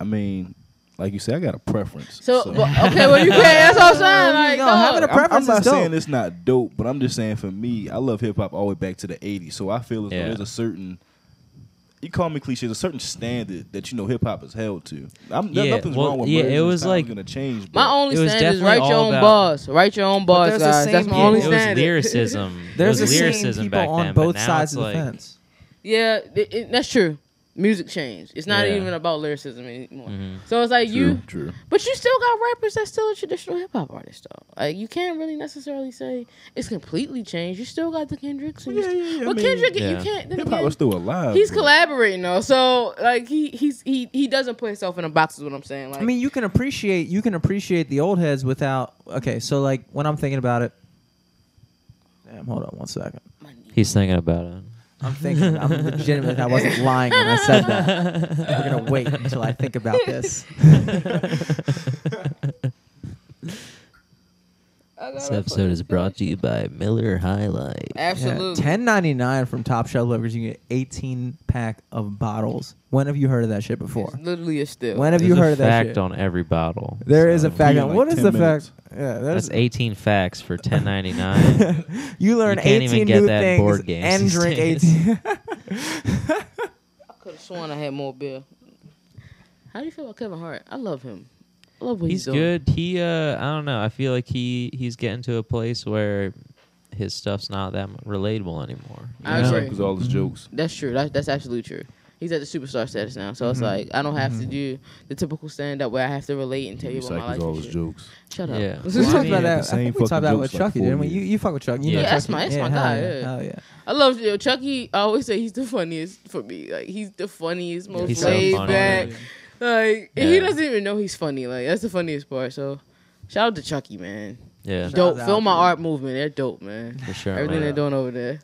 I mean, like you said, I got a preference. So, but- okay, well, you can't. That's what I'm saying. Like, No, dog. having a I'm, I'm not is dope. saying it's not dope, but I'm just saying for me, I love hip hop all the way back to the '80s. So I feel as Yeah. though there's a certain, you call me cliche, there's a certain standard that you know hip hop is held to. I'm, Yeah, nothing's well, wrong with yeah, it was like- gonna change. My only It was standard is write your own about- bars. Write your own bars, there's the guys. same That's my people- only it was standard. lyricism There's it was the same lyricism people back on then, both but now sides it's of the like, fence. yeah, it, it- that's true. Music changed. It's not Yeah. even about lyricism anymore. Mhm. So it's like you, True. but you still got rappers that's still a traditional hip hop artist though. Like you can't really necessarily say it's completely changed. You still got the Kendricks. And you Yeah, still- yeah, yeah, I But mean, Kendrick, Yeah. you can't. Then Hip hop is still alive. he's but- collaborating though. So like he he's he he doesn't put himself in a box. Is what I'm saying. Like I mean, you can appreciate you can appreciate the old heads without. Okay, so like when I'm thinking about it. Damn, hold on one second. He's thinking about it. I'm thinking. I'm legitimate. I wasn't lying when I said that. We're gonna wait until I think about this. This episode is brought to you by Miller High Life. absolutely. Ten ninety nine from Top Shelf Livers. You get eighteen pack of bottles. When have you heard of that shit before? It's literally a still. When have There's you a heard of that fact shit? on every bottle. There is a so- fact. Yeah, on like what is 10 the minutes. fact? Yeah, there's That's 18 facts for 10.99. You learn You can't even 18 get new that things board games and these drink days. 18. I could have sworn I had more beer. How do you feel about Kevin Hart? I love him. I love what he's, he's good. He uh I don't know. I feel like he he's getting to a place where his stuff's not that relatable anymore. you I know? agree. Because all his jokes. That's true. That, that's absolutely true. He's at the superstar status now, so it's Mm-hmm. like I don't have to do the typical stand up where I have to relate and tell He you about my life. recycles all his shit. jokes. Shut up. Yeah. We Well, I mean, about that. I same think we talked about it with jokes like Chucky, four didn't we? You, you fuck with Chucky. You Yeah, know that's Chucky. my- that's yeah, my hell guy, Yeah. yeah. Hell yeah. I love you know, Chucky. I always say he's the funniest for me. Like he's the funniest, most He's so laid funny. Back. Like and he doesn't even know he's funny. Like that's the funniest part. So shout out to Chucky, man. Yeah, Shout Dope. out, Film my art movement. They're dope, man. for sure. Everything man. they're doing over there.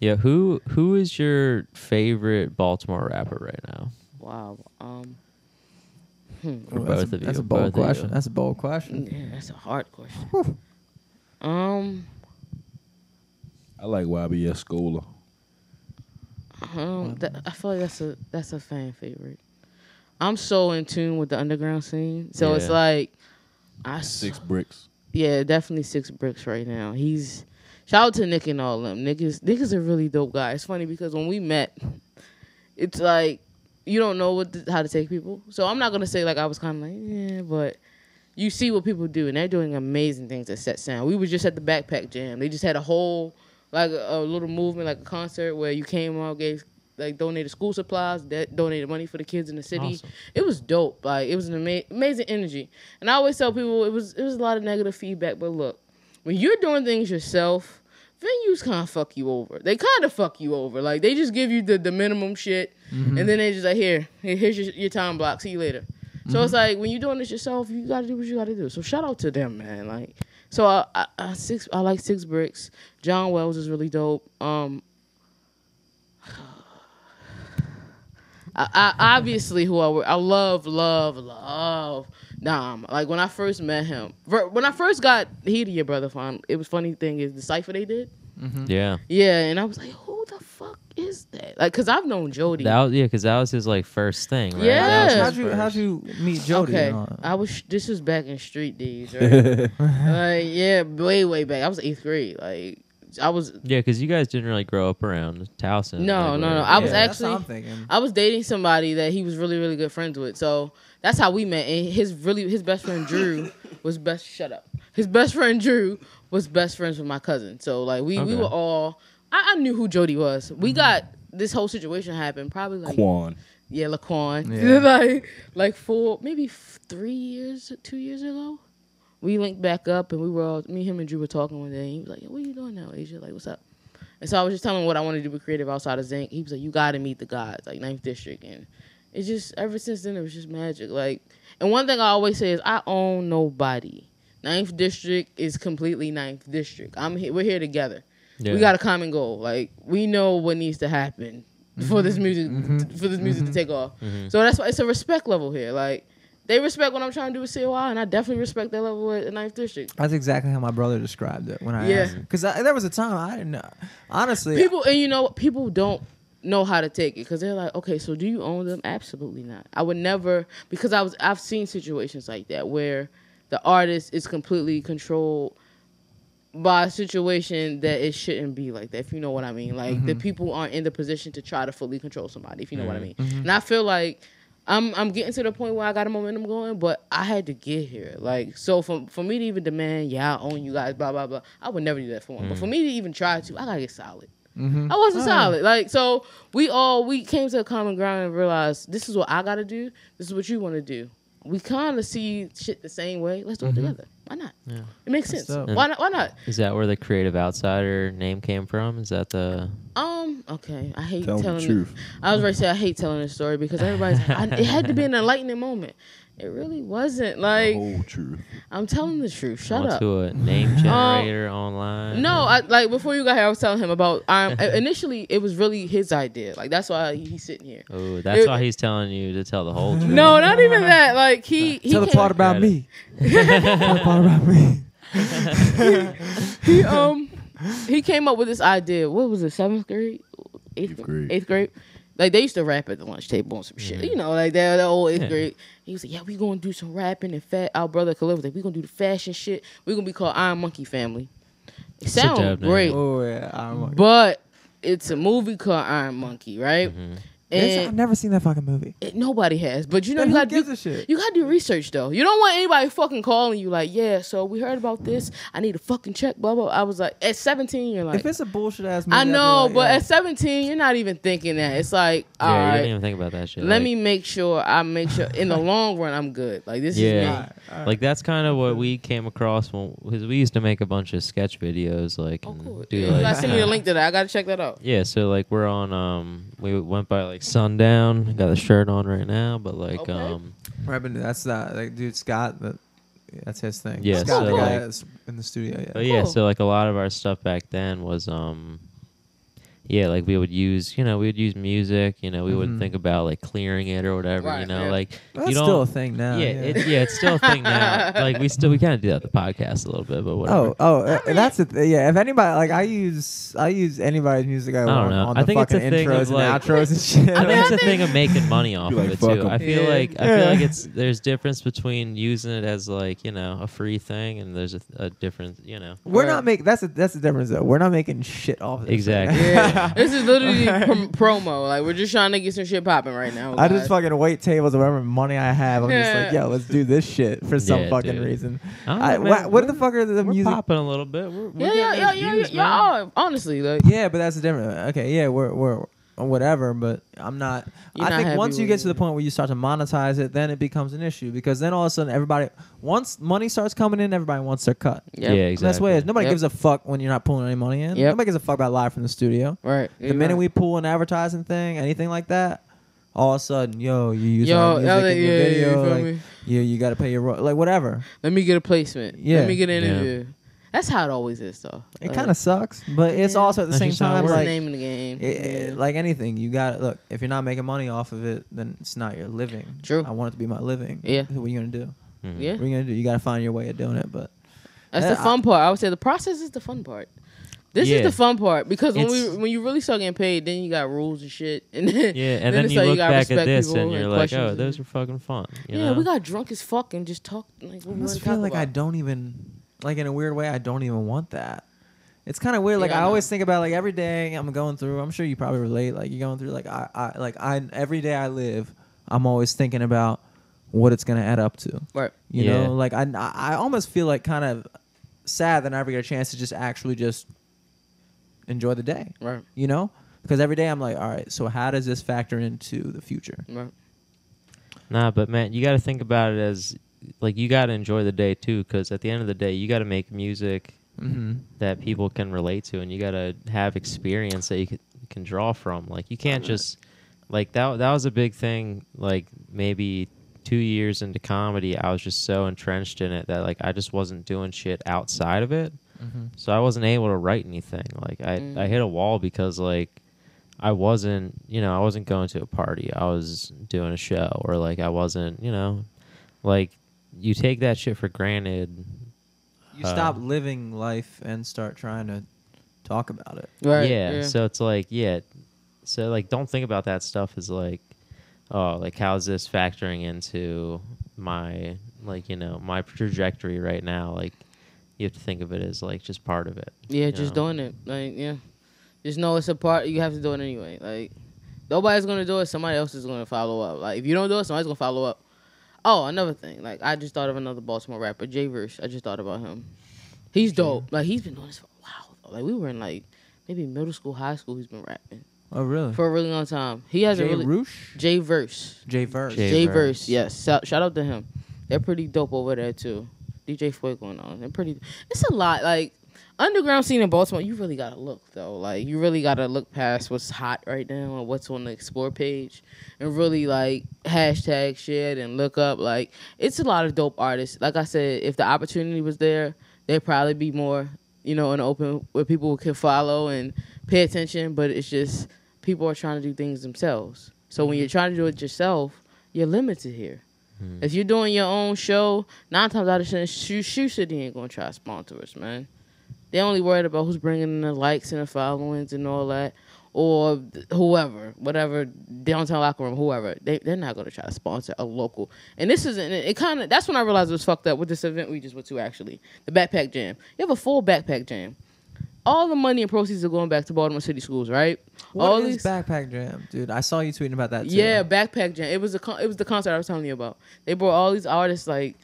Yeah, who who is your favorite Baltimore rapper right now? Wow. Um. For Ooh, both that's, of a, you. that's a bold question. That's a bold question. Yeah, that's a hard question. Um. I like YBS Skola. Um, that, I feel like that's a that's a fan favorite. I'm so in tune with the underground scene, so it's like I Six bricks. yeah, definitely six bricks right now. He's shout out to Nick and all them. Nick is Nick is a really dope guy. It's funny because when we met, it's like you don't know what to, how to take people. So I'm not gonna say like I was kind of like yeah, but you see what people do, and they're doing amazing things at Set Sound. We were just at the Backpack Jam. They just had a whole like a, a little movement, like a concert where you came out, gave like donated school supplies, that donated money for the kids in the city. Awesome. It was dope. Like it was an ama- amazing energy. And I always tell people it was it was a lot of negative feedback, but look, when you're doing things yourself, venues kind of fuck you over. They kind of fuck you over. Like they just give you the, the minimum shit, and then they just like here, here here's your, your time block. See you later. So it's like when you're doing this yourself, you gotta do what you gotta do. So shout out to them, man. Like so, I, I, I six I like Six Bricks. John Wells is really dope. Um, I, I obviously who I wor- I love love love Dom. Like when I first met him, when I first got He to Your Brother Fun, it was funny thing is the cipher they did. Mm-hmm. Yeah, Yeah, and I was like, who the fuck is that? Like, cause I've known Jody. that was, yeah, because that was his like first thing. Right? Yeah. That was his How'd you how'd you meet Jody? okay, and? I was. This was back in street days, right? like, yeah, way way back. I was eighth grade. Like, I was. Yeah, because you guys didn't really grow up around Towson. No, like, no, no, I was Yeah, that's what actually- I'm thinking. I was dating somebody that he was really, really good friends with. So that's how we met. And his really his best friend Drew was best shut up. His best friend Drew was best friends with my cousin. So like we, we were all I, I knew who Jody was. We mm-hmm. got this whole situation happened probably like Quan. yeah, Laquan. Yeah. like like four maybe f- three years, two years ago. We linked back up and we were all me, him and Drew were talking one day and he was like, Yo, what are you doing now, Asia? Like, what's up? And so I was just telling him what I wanted to do with creative outside of Zinc. He was like, You gotta meet the guys, like Ninth District and it's just ever since then it was just magic. Like and one thing I always say is I own nobody. Ninth District is completely Ninth District. I'm here we're here together. Yeah. We got a common goal. Like we know what needs to happen for mm-hmm. this music mm-hmm. for this music to mm-hmm. take off. So that's why it's a respect level here. Like they respect what I'm trying to do with COI, and I definitely respect that level at the Ninth District. That's exactly how my brother described it when I Yeah. asked him. Because there was a time I didn't know. Honestly, People and you know people don't know how to take it because they're like, okay, so do you own them? Absolutely not. I would never because I was I've seen situations like that where the artist is completely controlled by a situation that it shouldn't be like that. If you know what I mean, like the mm-hmm. people aren't in the position to try to fully control somebody. If you know what I mean, mm-hmm. and I feel like. I'm I'm getting to the point where I got a momentum going, but I had to get here. Like so, for for me to even demand, yeah, I own you guys, blah blah blah. I would never do that for one. But for me to even try to, I gotta get solid. Mhm. I wasn't Oh, solid. Like so, we all we came to a common ground and realized this is what I got to do. This is what you want to do. We kind of see shit the same way. Let's do it together. Why not? Yeah. It makes That's sense. dope. Why not? Why not? Is that where the creative outsider name came from? Is that the Um. Okay. I hate telling the telling truth. I was ready to say I hate telling this story because everybody's. I, it had to be an enlightening moment. It really wasn't. The Like whole truth. I'm telling the truth. Shut going up. to a name generator online? No, I like before you got here, I was telling him about. Um, initially, it was really his idea. Like that's why he's sitting here. Oh, that's It- why he's telling you to tell the whole truth. No, not even that. Like he he Tell the part about me. Tell the part about me. he um he came up with this idea. What was it? Seventh grade, eighth, Eighth grade. eighth grade. Like they used to rap at the lunch table on some shit, you know, like that, that old eighth grade. He was like, "Yeah, we gonna do some rapping and fat." Our brother Khalil was like, "We gonna do the fashion shit. We gonna be called Iron Monkey Family." It sounds great, Oh yeah, I'm but it's a movie called Iron Monkey, right? Mm-hmm. I've never seen that fucking movie. it, nobody has, but you know Then you got gives you, a shit? you gotta do research though. You don't want anybody fucking calling you like, yeah. So we heard about this. I need a fucking check. Blah blah. I was like, at seventeen, you're like, if it's a bullshit ass movie, I know, like, but yo. at 17, you're not even thinking that. It's like, all Yeah, you right, didn't even think about that shit. let Like- me make sure I make sure in the long run I'm good. Like this Yeah. is me. Alright, alright. Like that's kind of what we came across when because we used to make a bunch of sketch videos, like Oh, and cool. do you like gotta send me the link to that. I gotta check that out. yeah. So like we're on um we went by like sundown. Got the shirt on right now, but like Okay. um Right, but that's that. Like, dude, Scott. That, that's his thing. Yeah, Scott, so, the guy like- that's in the studio. Yeah. but yeah. Cool. So like a lot of our stuff back then was um yeah like we would use you know we would use music you know we wouldn't Mhm. think about like clearing it or whatever you know yeah. like That's you don't still a thing now. yeah, yeah. It, yeah, it's still a thing now. like we still we kind of do that the podcast a little bit, but whatever. Oh, oh, uh, that's it. Yeah, if anybody like, I use I use anybody's music I, want know. on I the think it's fucking a thing intros of, and like- outros and shit. I think it's a thing of making money off Be of it too. too. 'em." I feel Yeah. like I feel like it's there's difference between using it as like you know a free thing and there's a, a difference you know. We're Right. not making that's a, that's the difference though. We're not making shit off of this. Exactly. Yeah, this is literally prom- promo. Like we're just trying to get some shit popping right now. I guys. just fucking wait tables or whatever money I have. I'm just like, yo, let's do this shit for some Yeah, fucking dude. reason. I I, know, what, man. what the fuck are the We're music? popping a little bit. We're, we're yeah, yeah, yeah, yeah, yeah, yeah. Oh, honestly, like Yeah, but that's the difference. Okay, yeah, we're we're whatever, but I'm not. You're I not think once you with get to the point where you start to monetize it, then it becomes an issue because then all of a sudden everybody, once money starts coming in, everybody wants their cut. Yep. Yeah, exactly. That's the way it is. Nobody Yep. gives a fuck when you're not pulling any money in. Yep. Nobody gives a fuck about live from the studio. right. The minute we pull an advertising thing, anything like that, all of a sudden, yo, you use Yo, our yeah, music in your yeah, yeah, video, you feel like, me? you you got to pay your ro- like whatever. let me get a placement. Yeah. Let me get an Yeah. interview. That's how it always is, though. It Like, kind of sucks, but it's Yeah. also at the That's same just how it time What's works. like the name of the game? it- it- Yeah. like anything, you got to look. If you're not making money off of it, then it's not your living. True. I want it to be my living. Yeah. What are you gonna do? Mhm. yeah, What are you gonna do? You got to find your way of doing it. But that's Yeah, the fun part. I would say the process is the fun part. This Yeah. is the fun part because when It's- we when you really start getting paid, then you got rules and shit, and then Yeah, and then, it's you like look gotta back at respect this and you're and like, oh, those were fucking fun. You yeah, know? we got drunk as fuck and just talked like I we almost feel talk like I don't even like in a weird way. I don't even want that. It's kind of weird. Like Yeah, I I always think about like every day I'm going through. I'm sure you probably relate. Like you're going through. Like I, I like I every day I live. I'm always thinking about what it's gonna add up to. Right. You Yeah. know, like I, I almost feel like kind of sad that I never get a chance to just actually just enjoy the day. Right. You know, because every day I'm like, all right, so how does this factor into the future? Right. Nah, but man, you got to think about it as like you got to enjoy the day too, because at the end of the day, you got to make music Mm-hmm. that people can relate to, and you got to have experience that you can, can draw from. Like you can't just like that. That was a big thing. Like maybe two years into comedy, I was just so entrenched in it that like I just wasn't doing shit outside of it. Mm-hmm. So I wasn't able to write anything. Like I, Mm. I hit a wall because like I wasn't, you know, I wasn't going to a party. I was doing a show or like I wasn't, you know, like you take that shit for granted. You Uh, stop living life and start trying to talk about it. Right. yeah, So it's like, yeah. So like don't think about that stuff as like oh, like how's this factoring into my like, you know, my trajectory right now? Like you have to think of it as like just part of it. Yeah, just know? doing it. Like, yeah. Just know it's a part you have to do it anyway. Like nobody's gonna do it, somebody else is gonna follow up. Like if you don't do it, somebody's gonna follow up. Oh, another thing. Like I just thought of another Baltimore rapper, Jay Verse. I just thought about him. He's dope. Like he's been doing this for a while. Though. Like we were in like maybe middle school, high school. He's been rapping Oh really? for a really long time. He has Jay a really Roosh? J Verse. J Verse. Jay J Verse. Verse, yes. Shout, shout out to him. They're pretty dope over there too. DJ Foy going on. They're pretty. It's a lot. Like underground scene in Baltimore. You really gotta look though. Like you really gotta look past what's hot right now and what's on the explore page, and really like hashtag shit and look up. Like it's a lot of dope artists. Like I said, if the opportunity was there, there'd probably be more. You know, in the open where people can follow and pay attention. But it's just people are trying to do things themselves. So when you're trying to do it yourself, you're limited here. Hmm. If you're doing your own show, nine times out of ten, Shoe, Shoe City ain't gonna try to sponsor us, man. They only worried about who's bringing in the likes and the followings and all that, or whoever, whatever downtown locker room, whoever. They they're not gonna try to sponsor a local. And this isn't. It kind of. That's when I realized it was fucked up with this event we just went to. Actually, the backpack jam. You have a full backpack jam. All the money and proceeds are going back to Baltimore City schools, right? What all is these Backpack Jam, dude? I saw you tweeting about that. Too. yeah, Backpack Jam. It was a con- it was the concert I was telling you about. They brought all these artists like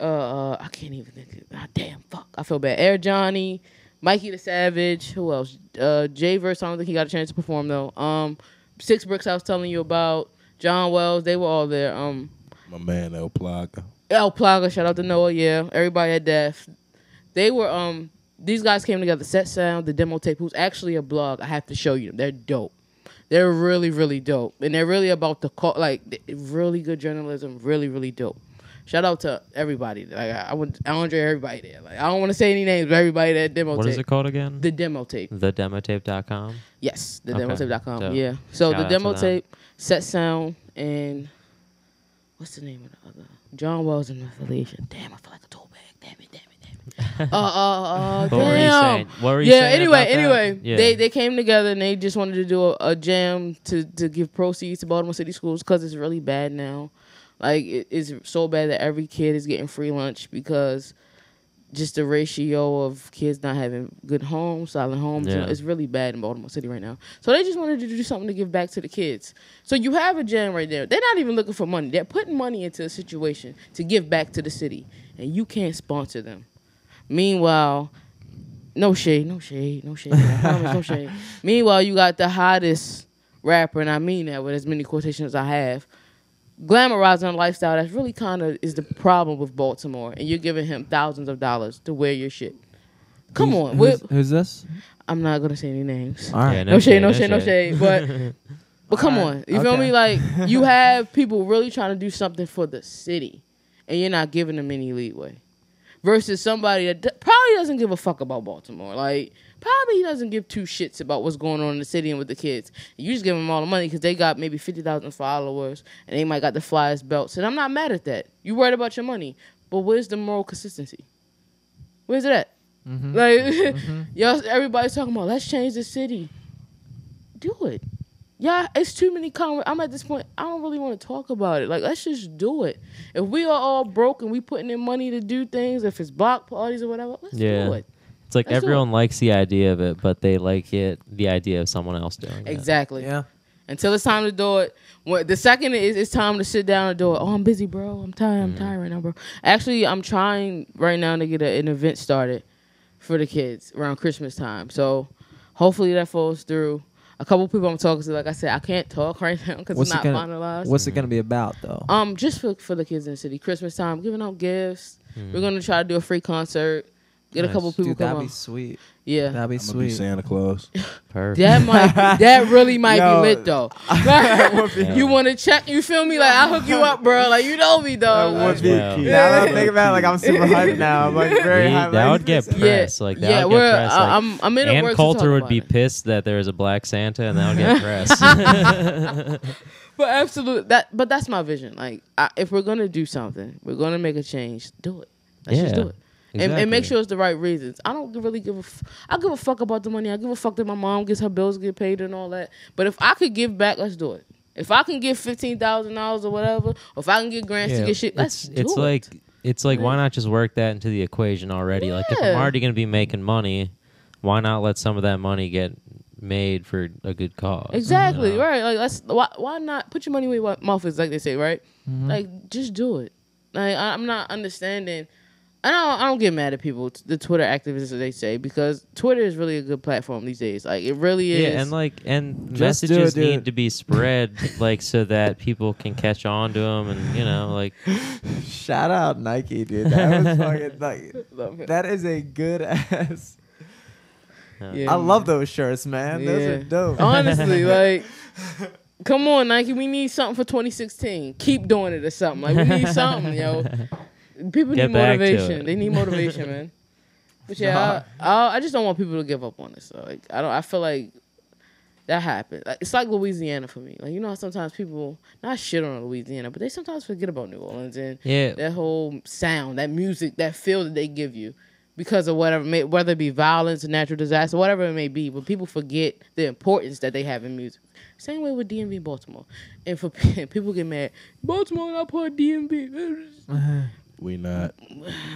uh, uh I can't even think. Of, ah, damn, fuck. I feel bad. Air Johnny, Mikey the Savage. Who else? Uh, Jay Verse. I don't think he got a chance to perform though. Um, Six Bricks. I was telling you about. John Wells. They were all there. Um, My man El Plaga. El Plaga. Shout out to Noah. Yeah, everybody at Death. They were um. These guys came together. Set Sound, the demo tape, who's actually a blog. I have to show you them. They're dope. They're really, really dope, and they're really about the call, like really good journalism. Really, really dope. Shout out to everybody. Like I, I want Andre, everybody there. Like I don't want to say any names, but everybody that demo What tape. is it called again? The demo tape. TheDemotape.com. Yes, the Okay, demotape.com. dope. Yeah. So Shout the demo tape, set sound, and what's the name of the other? John Wells and affiliation. Damn, I feel like a tool bag. Damn it, damn it, damn it. uh, uh, uh, What were you damn. saying? What were you yeah. Anyway, anyway, Yeah. they they came together and they just wanted to do a, a jam to to give proceeds to Baltimore City schools because it's really bad now. Like it, it's so bad that every kid is getting free lunch because just the ratio of kids not having good homes, silent homes, you know, it's really bad in Baltimore City right now. So they just wanted to do something to give back to the kids. So you have a jam right there. They're not even looking for money. They're putting money into a situation to give back to the city, and you can't sponsor them. Meanwhile, no shade, no shade, no shade. Promise, no shade. Meanwhile, you got the hottest rapper, and I mean that with as many quotations as I have, glamorizing a lifestyle that's really kind of is the problem with Baltimore, and you're giving him thousands of dollars to wear your shit. Come Who's- on, Who's, who's this? I'm not gonna say any names. All right. Yeah, No, shade, no shade, no shade. But but come Alright, on, you feel okay. me? Like you have people really trying to do something for the city, and you're not giving them any leeway. Versus somebody that d- probably doesn't give a fuck about Baltimore. Like probably he doesn't give two shits about what's going on in the city and with the kids. You just give them all the money because they got maybe fifty thousand followers and they might got the flyest belts. And I'm not mad at that. You worried about your money, but where's the moral consistency? Where's it at? Mm-hmm. Like, y'all, everybody's talking about let's change the city. Do it. Yeah, it's too many. Con- I'm at this point. I don't really want to talk about it. Like, let's just do it. If we are all broke and we putting in money to do things, if it's block parties or whatever, let's Yeah. do it. It's like Let's do everyone likes the idea of it, but they like it the idea of someone else doing it. Exactly. Yeah. Until it's time to do it. When, the second is it's time to sit down and do it. Oh, I'm busy, bro. I'm tired. I'm mm-hmm. tired right now, bro. Actually, I'm trying right now to get a, an event started for the kids around Christmas time. So hopefully that falls through. A couple people I'm talking to, like I said, I can't talk right now because it's What's not it gonna finalized. What's it gonna mm-hmm. be about though? Um, just for for the kids in the city, Christmas time, giving out gifts. We're mm-hmm. gonna try to do a free concert. Get a couple people Dude, that'd come be on. sweet. Yeah, That'd be I'm gonna be sweet. Santa Claus. Perfect. that might be, that really might Yo. be lit though. You want to check? You feel me? Like I'll hook you up, bro. Like you know me, dog. That would Like, be Yeah. cute. Now that I think about it, like I'm super hyped now. I'm like very We- hyped. that like, would get yeah, press. Like that yeah. would get We're press. uh, Like, I'm I'm in a Ann Coulter would be it. pissed that there is a black Santa, and that would get press. But absolutely, that but that's my vision. Like I, if we're gonna do something, we're gonna make a change. Do it. Let's just do it. And, and make sure it's the right reasons. I don't really give a. F- I give a fuck about the money. I give a fuck that my mom gets her bills get paid and all that. But if I could give back, let's do it. If I can give fifteen thousand dollars or whatever, or if I can get grants to get shit, let's it's do it's it. like it's like why not just work that into the equation already? Like if I'm already going to be making money, why not let some of that money get made for a good cause? Exactly you know? right. Like let's why why not put your money where your mouth is, like they say, right? Mm-hmm. Like just do it. Like I- I'm not understanding. I don't I don't get mad at people, the Twitter activists as they say, because Twitter is really a good platform these days. Like it really is. Yeah, and like and Just do messages it, dude. need to be spread like so that people can catch on to them, and you know, like Shout out Nike, dude. That was fucking like that is a good ass. Yeah. I love those shirts, man. Those are dope. Honestly, like, come on, Nike. We need something for 2016. Keep doing it or something. Like, we need something, yo. People Get need motivation. They need motivation, man. But yeah, I, I, I just don't want people to give up on us. So, like, I don't. I feel like that happened. Like, it's like Louisiana for me. Like, you know, how sometimes people not shit on Louisiana, but they sometimes forget about New Orleans and yeah, that whole sound, that music, that feel that they give you because of whatever, may, whether it be violence, natural disaster, whatever it may be. But people forget the importance that they have in music. Same way with DMV Baltimore. And for people get mad, Baltimore not part DMV. We not.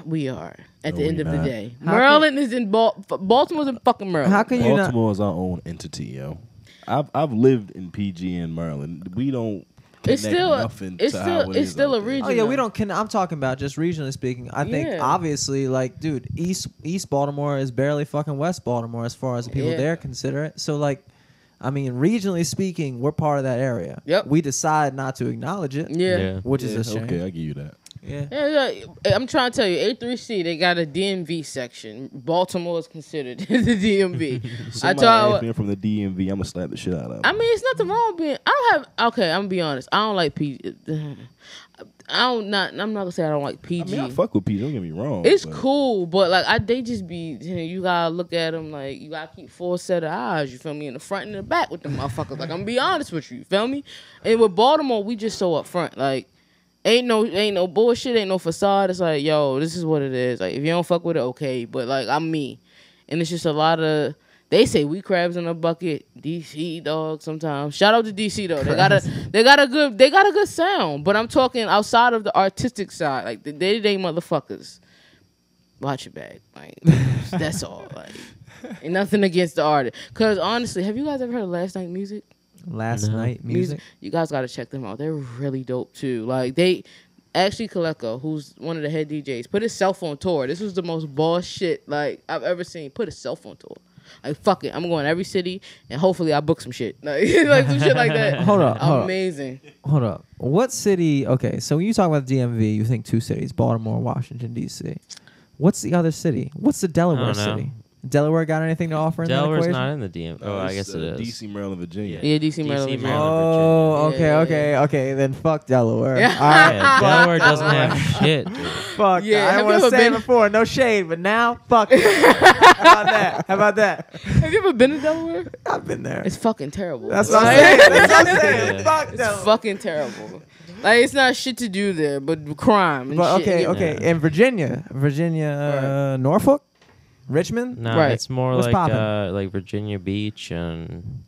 We are at No, the end we of the day. How can- Maryland is in Bal- Baltimore's in fucking Maryland. How can you not? Baltimore is our own entity, yo. I've I've lived in PG in Maryland. We don't. It's connect still a- nothing it's to still- how it it's is still a region. Oh yeah, we don't. Can I'm talking about just regionally speaking. I think Yeah. obviously, like, dude, East East Baltimore is barely fucking West Baltimore as far as the people Yeah. there consider it. So like, I mean, regionally speaking, we're part of that area. Yep. We decide not to acknowledge it. Yeah. yeah. Which is a shame. Okay, I give you that. Yeah. Yeah, I'm trying to tell you, A3C they got a DMV section. Baltimore is considered the DMV. I told me from the DMV. I'm gonna slap the shit out of. I mean, it's nothing wrong with being. I don't have. Okay, I'm gonna be honest. I don't like PG. I don't not. I'm not gonna say I don't like I PG. mean, I fuck with PG. Don't get me wrong. it's but cool, but like I, they just be. You, know, you gotta look at them like you gotta keep four set of eyes. You feel me in the front and the back with the motherfuckers. Like I'm gonna be honest with you. You feel me? And with Baltimore, we just so up front. Like ain't no ain't no bullshit. Ain't no facade. It's like yo, this is what it is. Like if you don't fuck with it, okay. But like I'm me, and it's just a lot of. They say we crabs in a bucket. DC dog. Sometimes shout out to DC though. They got a they got a good they got a good sound. But I'm talking outside of the artistic side, like the day to day motherfuckers. Watch your back. Like that's all. Like ain't nothing against the artist. Cause honestly, have you guys ever heard of Last Night Music? Last No. night music. You guys got to check them out. They're really dope too. Like they. Ashley Kaleko, who's one of the head DJs, put his cell phone tour. This was the most boss shit like I've ever seen. Put a cell phone tour. Like fuck it, I'm going to every city and hopefully I book some shit. Like, like some shit like that. Hold up, hold up. Amazing. Hold up. What city? Okay, so when you talk about the DMV, you think two cities: Baltimore, Washington D.C. What's the other city? What's the Delaware I don't know. city? Delaware got anything to offer in Delaware that is equation? not in the DM. Oh, I guess it uh, is. DC, Maryland, Virginia. Yeah, DC, Maryland. Virginia. Maryland. Oh, okay, Yeah, okay, okay. Then fuck Delaware. Yeah. All right. Yeah, Delaware doesn't have shit. Dude. Fuck. Yeah, I have you want to ever say it before. No shade, but now, fuck. it. How about that? How about that? Have you ever been to Delaware? I've been there. It's fucking terrible. That's what I'm Like, saying. That's what I'm saying. Yeah. Fuck It's Delaware. fucking terrible. Like it's not shit to do there, but crime. And But shit. okay, Yeah. okay. Yeah. In Virginia, Virginia, uh, Norfolk, Richmond. No, Right. it's more What's like poppin'? uh, like Virginia Beach and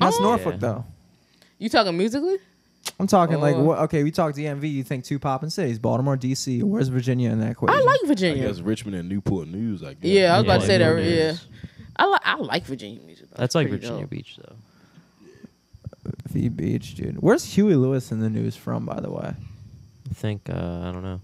That's Oh. Norfolk Yeah. though. You talking musically? I'm talking like Oh. what? Okay, we talk DMV. You think two poppin' cities: Baltimore, DC. Where's Virginia in that equation? I like I Virginia. guess Richmond and Newport News. I guess. Yeah, I was about to say that. Newport Yeah, News. I like I like Virginia music. though. That's It's like pretty Virginia dope. Beach though. V Beach, dude. Where's Huey Lewis and the News from, by the way? I think uh, I don't know.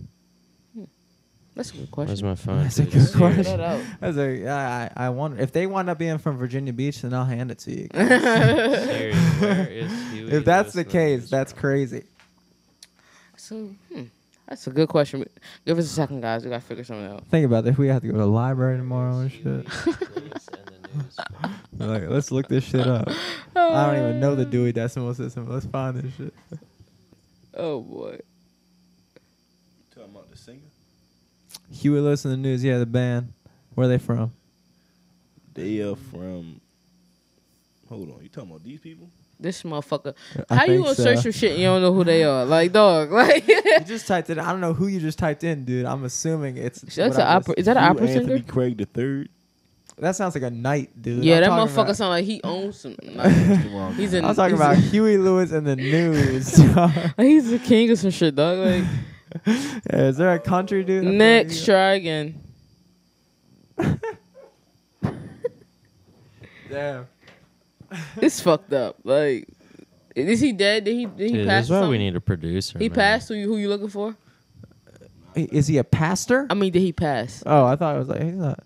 That's a good question. Where's my phone? That's a good It's question. Figure that out. That's a, I, I I wonder if they wind up being from Virginia Beach, then I'll hand it to you. Serious, where is Huey if that's the case, that's from? crazy. So, hmm, that's a good question. Give us a second, guys. We gotta figure something out. Think about it. If we have to go to the library tomorrow and shit, Huey the news from- like let's look this shit up. I don't even know the Dewey Decimal System. Let's find this shit. Oh boy. Talking about the singer. Huey Lewis and the News. Yeah, the band. Where are they from? They are from. Hold on, you talking about these people? This motherfucker. I How you think gonna so. search for shit and you don't know who they are? Like dog. Like You just typed it. I don't know who you just typed in, dude. I'm assuming it's. that's what an opera. just- Is that an opera Anthony singer? Craig the third. That sounds like a knight, dude. Yeah, I'm that motherfucker about- sound like he owns some. Like, he's in. I was talking he's about a- Huey Lewis and the news. he's the king of some shit, dog. Like Yeah, is there a country dude? I'm next, trying try again. Damn. It's fucked up. Like, is he dead? Did he? Did he Dude, pass? this is why we need a producer. He man. passed. Who you? Who you looking for? Is he a pastor? I mean, did he pass? oh, I thought it was like he's not.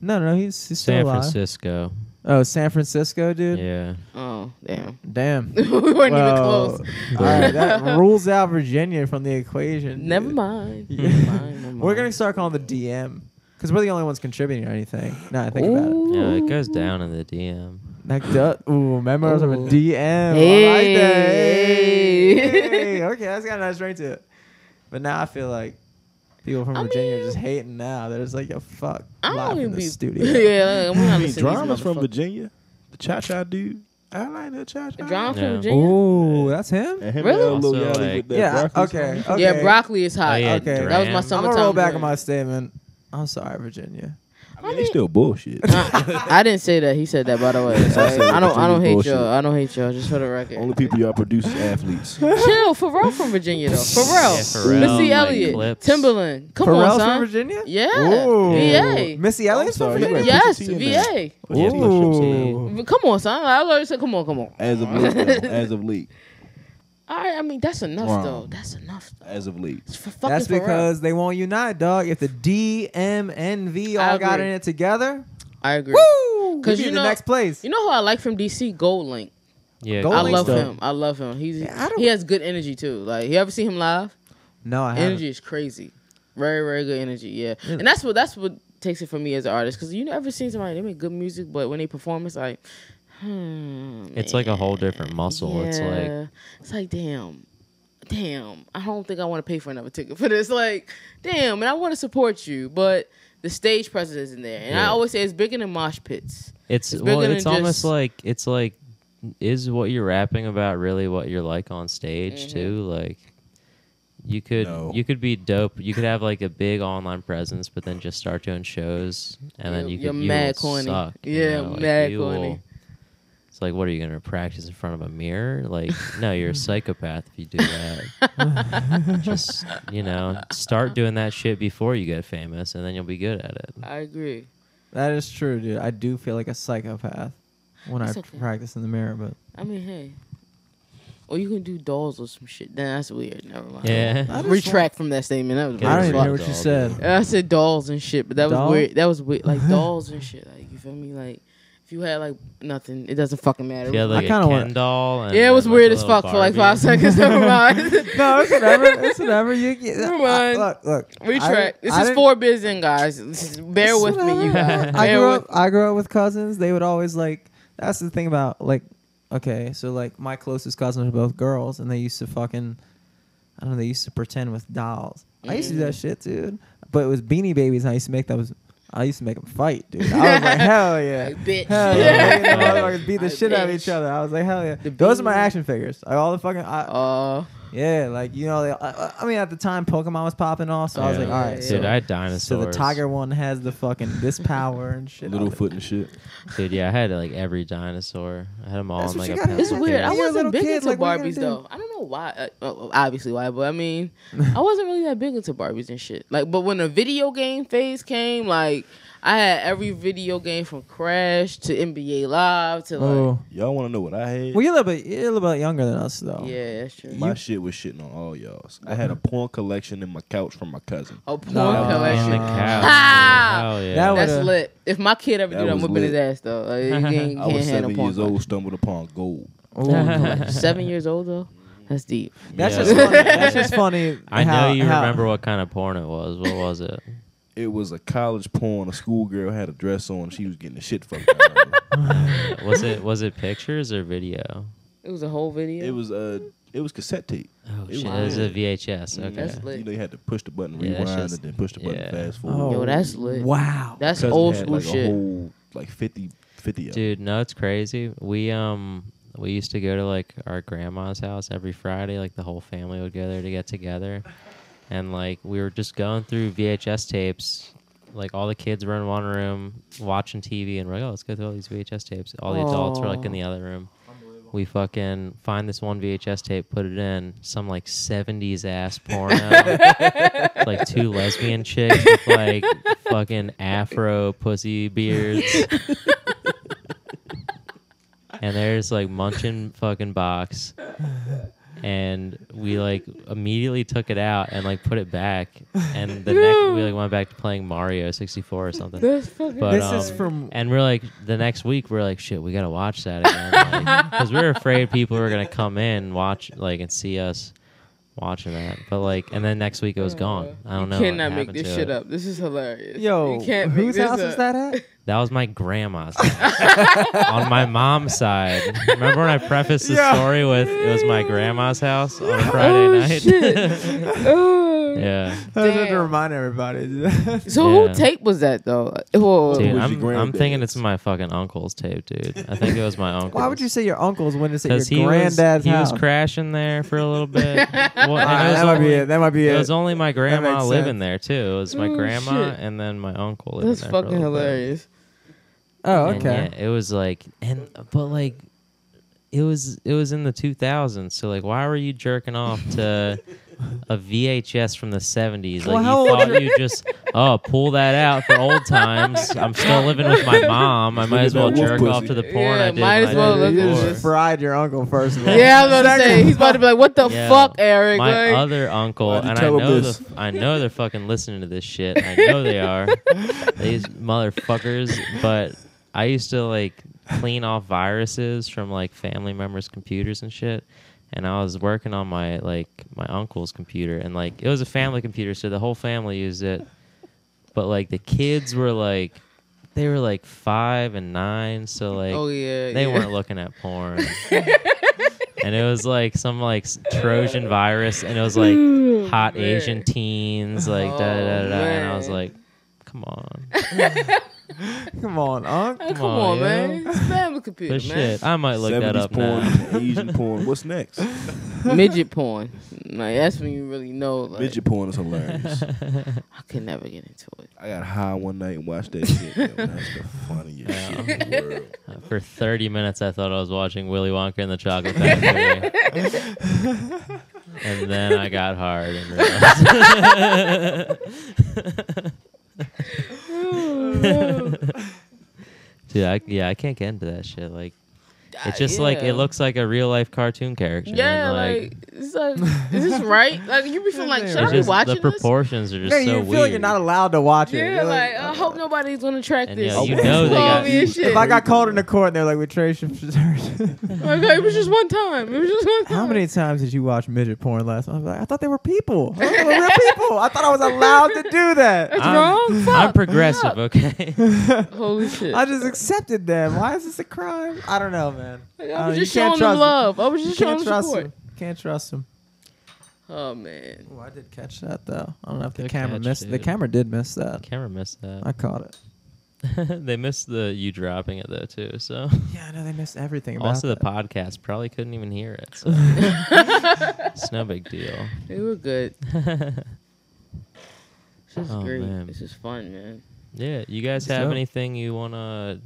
No, no, he's, he's still San alive. Francisco. Oh, San Francisco, dude. Yeah. Oh, damn. Damn. we weren't Well, even close. All right, that rules out Virginia from the equation. Never mind. Yeah. Never mind. Never We're gonna start calling the DM because we're the only ones contributing or anything. Now I think about it. Yeah, it goes down in the DM. That does. Ooh, members of a Ooh. DM. I like that. Hey. Hey. Okay, that's got a nice ring to it. But now I feel like people from I Virginia are just hating now. They're just like, yo, fuck. I live don't in even the be. studio. yeah, I'm not I mean, listening to these dramas from. Virginia. The Cha Cha dude. I like that Cha Cha. Drama from Virginia. Ooh, that's him. Him Really? Also, like- Yeah. Okay. Okay. Yeah, broccoli is hot. Oh, yeah, Okay. That was my Duran. I'm summertime. gonna roll back on my statement. I'm sorry, Virginia. I mean, they still bullshit. I, I didn't say that. He said that, by the way. I said I don't. I don't hate bullshit. y'all. I don't hate y'all. Just for the record. Only people y'all produce is athletes. Chill. Pharrell from Virginia though. Pharrell. Yeah, Pharrell, Missy like, Elliott. Clipse. Timbaland. Come Pharrell's on, son. from Virginia. Yeah. Ooh. VA. Missy Elliott's from Virginia. Yes. Pusha T in there. VA. Yeah, Pusha T. Ooh. Come on, son. I already said, come on, come on. As of late, as of late, All right. I mean, that's enough Wow. though. That's enough. Though. as of late. It's for That's because they won't unite, dog. If the D, M, and V I all got in it together, I agree. woo! 'Cause We'd you in know- the next place. You know who I like from DC? GoldLink. Yeah, Gold I Link's love dope. him. I love him. He's Yeah, he has good energy too. Like you ever see him live? no, I haven't. Energy is crazy. Very very good energy. Yeah, Yeah. and that's what that's what takes it for me as an artist because you never seen somebody they make good music, but when they perform, it's like, hmm, It's like a whole different muscle. It's like- it's like damn. Damn, I don't think I want to pay for another ticket for this. Like, damn, and I want to support you, but the stage presence isn't there. And I always say it's bigger than mosh pits. It's, It's well, it's almost just- like it's like is what you're rapping about really what you're like on stage Mhm. too? Like you could No. you could be dope. You could have like a big online presence, but then just start doing shows, and then You're- you could you're you mad will corny. Suck, you Yeah, know, like, mad you corny. will- it's like, what are you gonna practice in front of a mirror? Like, no, you're a psychopath if you do that. just you know, start doing that shit before you get famous, and then you'll be good at it. I agree. That is true, dude. I do feel like a psychopath when It's I okay. practice in the mirror, but I mean, hey. Or you can do dolls or some shit. Then that's weird. Never mind. Yeah. I Retract from that statement. That was I don't weird. even fuck hear what you said. I said dolls and shit, but that was weird. That was weird. Like dolls and shit. Like you feel me? Like if you had like nothing, it doesn't fucking matter. If you had like I a kinda Ken wanna- doll. And yeah, it was then, like, weird as little fuck for like five seconds. Never mind. no, it's whatever. It's whatever. You, you Never I- look, look. Retract. This I is didn't- four biz in, guys. Bear It's with me, you whatever. guys. I grew up. I grew up with cousins. They would always like. That's the thing about like. Okay, so like my closest cousins are both girls, and they used to fucking. I don't know. They used to pretend with dolls. I used to do that Mm. shit, dude. But it was Beanie Babies. And I used to make those. I used to make them fight, dude. I was like, hell yeah. Like, bitch. Hell yeah. Making the motherfuckers beat the Like, shit out of each other. I was like, hell yeah. The Those are my action figures. Like all the fucking. I, Uh, yeah, like you know, they, I, I mean, at the time Pokemon was popping off, so I was Yeah. like, all right, Yeah, so, Dude, I had so dinosaurs. the tiger one has the fucking this power and shit. I was Littlefoot and shit. Dude, yeah, I had like every dinosaur. I had them all That's in what like you a gotta it's Okay. weird. I. You're a wasn't little big kid, into like, what you Barbies gonna do? though. I don't know why. Uh, well, obviously why, but I mean, I wasn't really that big into Barbies and shit. Like, but when the video game phase came, like I had every video game from Crash to NBA Live to like, Oh, Y'all want to know what I had? well, you're a little bit, you're a little bit younger than us, though. yeah, that's true. My shit was shitting on all y'all's. I had a porn collection in my couch from my cousin. A porn No. In the collection. couch. Ah! Hell yeah. That That's would've- lit. If my kid ever That do that, I'm was whipping his ass though. Like, you can't, I was can't handle seven porn years old, stumbled upon gold. Ooh. collection. Seven years old though. That's deep. That's Yeah. just funny. That's just funny. I how- know you how- remember what kind of porn it was. What was it? It was a college porn. A schoolgirl had a dress on. She was getting the shit fucked out of her. Was it was it pictures or video? It was a whole video. It was uh, it was cassette tape. Oh It shit! was- It was a VHS. Okay. That's lit. You know, you had to push the button, Yeah, rewind, just- and then push the button, yeah. fast forward. Oh, Yo, that's lit. Wow. That's old had, school like, shit. A whole, like 50, 50. Dude, no, it's crazy. We um we used to go to like our grandma's house every Friday. Like the whole family would go there to get together, and like we were just going through VHS tapes. Like all the kids were in one room watching TV, and we're like, "Oh, let's go through all these VHS tapes." All the adults were like in the other room. We fucking find this one VHS tape, put it in some like '70s ass porno, like two lesbian chicks with like fucking afro pussy beards and there's like munching fucking box and we like immediately took it out and like put it back, and the next we like went back to playing Mario 64 or something. That's fucking. But, this is um, from And we're like, the next week, we're like, shit, we gotta watch that again, because we were afraid people were gonna come in, watch, like, and see us watching that. But like, and then next week it was oh, gone. I don't know. You what cannot make this shit it. up. This is hilarious. yo. you can't whose this house up. is that at? That was my grandma's house. on my mom's side. Remember when I prefaced the Yeah. story with it was my grandma's house on a Friday Oh, night? shit. Oh. Yeah. I just had to Damn. remind everybody. So Yeah. who tape was that though? Whoa. Dude, was I'm, your I'm thinking it's my fucking uncle's tape, dude. I think it was my uncle. Why would you say your uncle's when it's at your Because he granddad's was, he house? was crashing there for a little bit. well, and it Alright, was that might be only- it. That might be It it. was only my grandma makes living sense. there too. It was my Oh, grandma shit. and then my uncle living That's there. for a fucking little bit. hilarious. oh, And okay. yeah, it was like, and but like, it was it was in the 2000s. So like, why were you jerking off to a VHS from the 70s? Like how you old thought you just oh pull that out for old times. I'm still living with my mom. I might as well that wolf jerk off to the porn Yeah, I did. might when as I well did look at you before. just fried your uncle first of all. Yeah, I was about to say he's about to be like, "What the Yeah. fuck, Eric?" My like, other uncle, Why'd you and I tell him know this? the, I know they're fucking listening to this shit. I know they are. These motherfuckers. But I used to like clean off viruses from like family members' computers and shit. And I was working on my like my uncle's computer, and like it was a family computer, so the whole family used it. But like the kids were like, they were like five and nine, so like oh yeah, they yeah. weren't looking at porn. and it was like some like Trojan virus, and it was like hot. Asian teens, like da da da da. And I was like, come on, Come on, Unc. Oh, hey, come on, on, yo. man. It's family computer, but man. shit, I might look that up porn, now. Asian porn. What's next? Midget porn. Like that's when you really know. Like, Midget porn is hilarious. I could never get into it. I got high one night and watched that shit. Yo, that's the funniest shit in the world. Uh, for 30 minutes, I thought I was watching Willy Wonka and the Chocolate Factory. and then I got hard and realized. Dude, I, yeah, I can't get into that shit. Like, Uh, it's just like it looks like a real life cartoon character. Yeah, and, like, like, it's like, is this right? Like you be feeling like, should It's I it's be just, watching the this? proportions are just Man, so you weird. feel like you're not allowed to watch it. Yeah, You're like, I hope nobody's gonna track And this. yeah, you know they Call got shit. if I got called into court and they're like, we traced your Like, it was just one time. It was just one time. How many times did you watch midget porn last night? I was like, I thought they were people. I thought they were real people. I thought I was allowed to do that. That's I'm, wrong. Fuck. I'm progressive, okay? Holy shit! I just accepted them. Why is this a crime? I don't know, man. Like, Uh, I was you just showing them trust them. love. I was just showing can't trust support. them. Can't trust them. Oh man. Oh, I did catch that though. I don't know if the camera catch, missed. The camera did miss that. The camera missed that. I caught it. they missed the you dropping it though too. So Yeah, I know they missed everything about also the that. podcast probably couldn't even hear it. So it's no big deal. They were good. This is Oh, great. man. This is fun, man. Yeah, you guys So- have anything you want to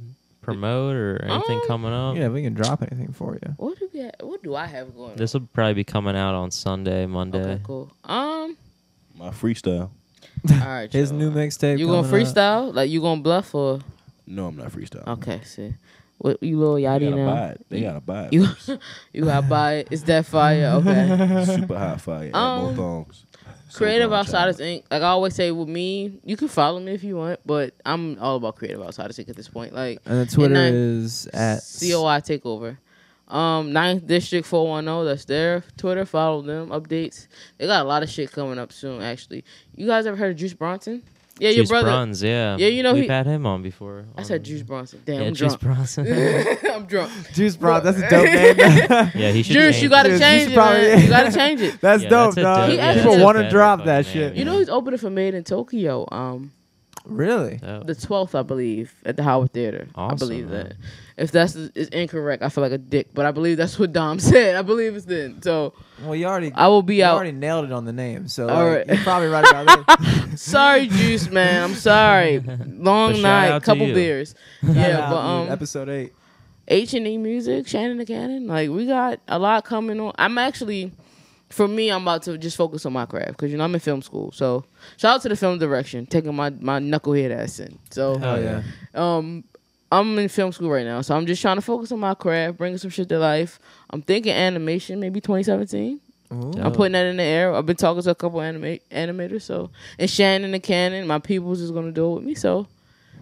promote or anything Um, coming up? Yeah, we can drop anything for you. What do we ha- What do I have going? On? This will probably be coming out on Sunday, on? Monday. Okay, cool. Um. My freestyle. All right. His y'all. new mixtape. You gonna coming up. freestyle? Like you gonna bluff or? No, I'm not freestyle. Okay. See. What you little They yachty gotta now? buy it. They gotta buy it. You first. you gotta buy it. it. Is that fire? Okay. Super hot fire. Um, Um, more thongs. Creative Outsiders. Inc. Like I always say with me, you can follow me if you want, but I'm all about Creative Outsiders Inc. at this point. Like And Twitter nine- is at COI Takeover. Um, Ninth District 410, that's their Twitter. Follow them, updates. They got a lot of shit coming up soon, actually. You guys ever heard of Juice Bronson? Yeah, your Juice brother. Bruns, yeah. Yeah, you know We've he- had him on before. I on- said Juice Bronson. Damn, Yeah, I'm Juice drunk. Bronson. I'm drunk. Juice Bron. That's a dope name. yeah, he should. Juice, you gotta. Juice, change should it, probably- man. You gotta change it. That's Yeah, dope, that's dog. dope- He yeah, People that's want to drop that name, shit. yeah. You know he's opening for Made in Tokyo. Um, Really? Dope. the 12th, I believe, at the Howard Theater. I believe man. that. If that's is incorrect, I feel like a dick, but I believe that's what Dom said. I believe it's then. So Well, you already. I will be you out. already nailed it on the name, so All like, right. you're probably right about that. Sorry, Juice man. I'm sorry. Long night, couple beers. Shout yeah, but um, episode eight. H and E Music, Shannon the Cannon. Like we got a lot coming on. I'm actually, for me, I'm about to just focus on my craft because you know I'm in film school. So shout out to the film direction, taking my my knucklehead ass in. So Hell yeah. um, I'm in film school right now, so I'm just trying to focus on my craft, bringing some shit to life. I'm thinking animation, maybe 2017. Ooh. I'm putting that in the air. I've been talking to a couple anima- animators, so and Shannon and Cannon, my people's is gonna do it with me. So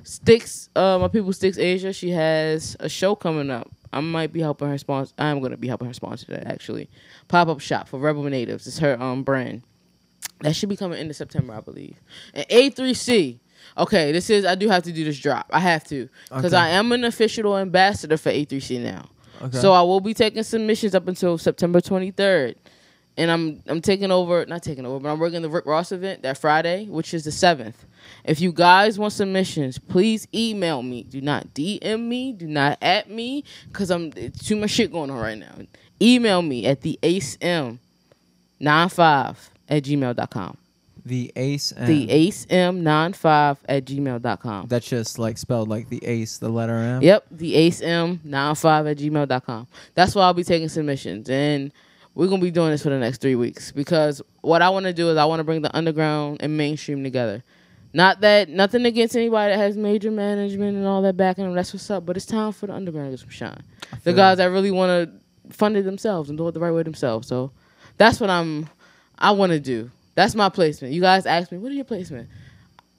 Sticks, uh, my people Sticks Asia, she has a show coming up. I might be helping her sponsor. I'm gonna be helping her sponsor that actually. Pop up shop for Rebel Natives. It's her um brand. That should be coming into September, I believe. And A3C. Okay, this is I do have to do this drop. I have to because Okay. I am an official ambassador for A3C now. Okay. So I will be taking submissions up until September 23rd. And I'm I'm taking over, not taking over, but I'm working the Rick Ross event that Friday, which is the 7th. If you guys want submissions, please email me. Do not DM me. Do not at me because I'm it's too much shit going on right now. Email me at the acem95 at gmail.com. the ace. And The acem95 at gmail.com. That's just like spelled like the ace, the letter M. Yep, the acem95 at gmail.com. That's why I'll be taking submissions. And we're going to be doing this for the next three weeks because what I want to do is I want to bring the underground and mainstream together. Not that, nothing against anybody that has major management and all that backing them. That's what's up. But it's time for the underground to get some shine. The guys that really want to fund it themselves and do it the right way themselves. So that's what I'm, I want to do. That's my placement. You guys ask me, what are your placement?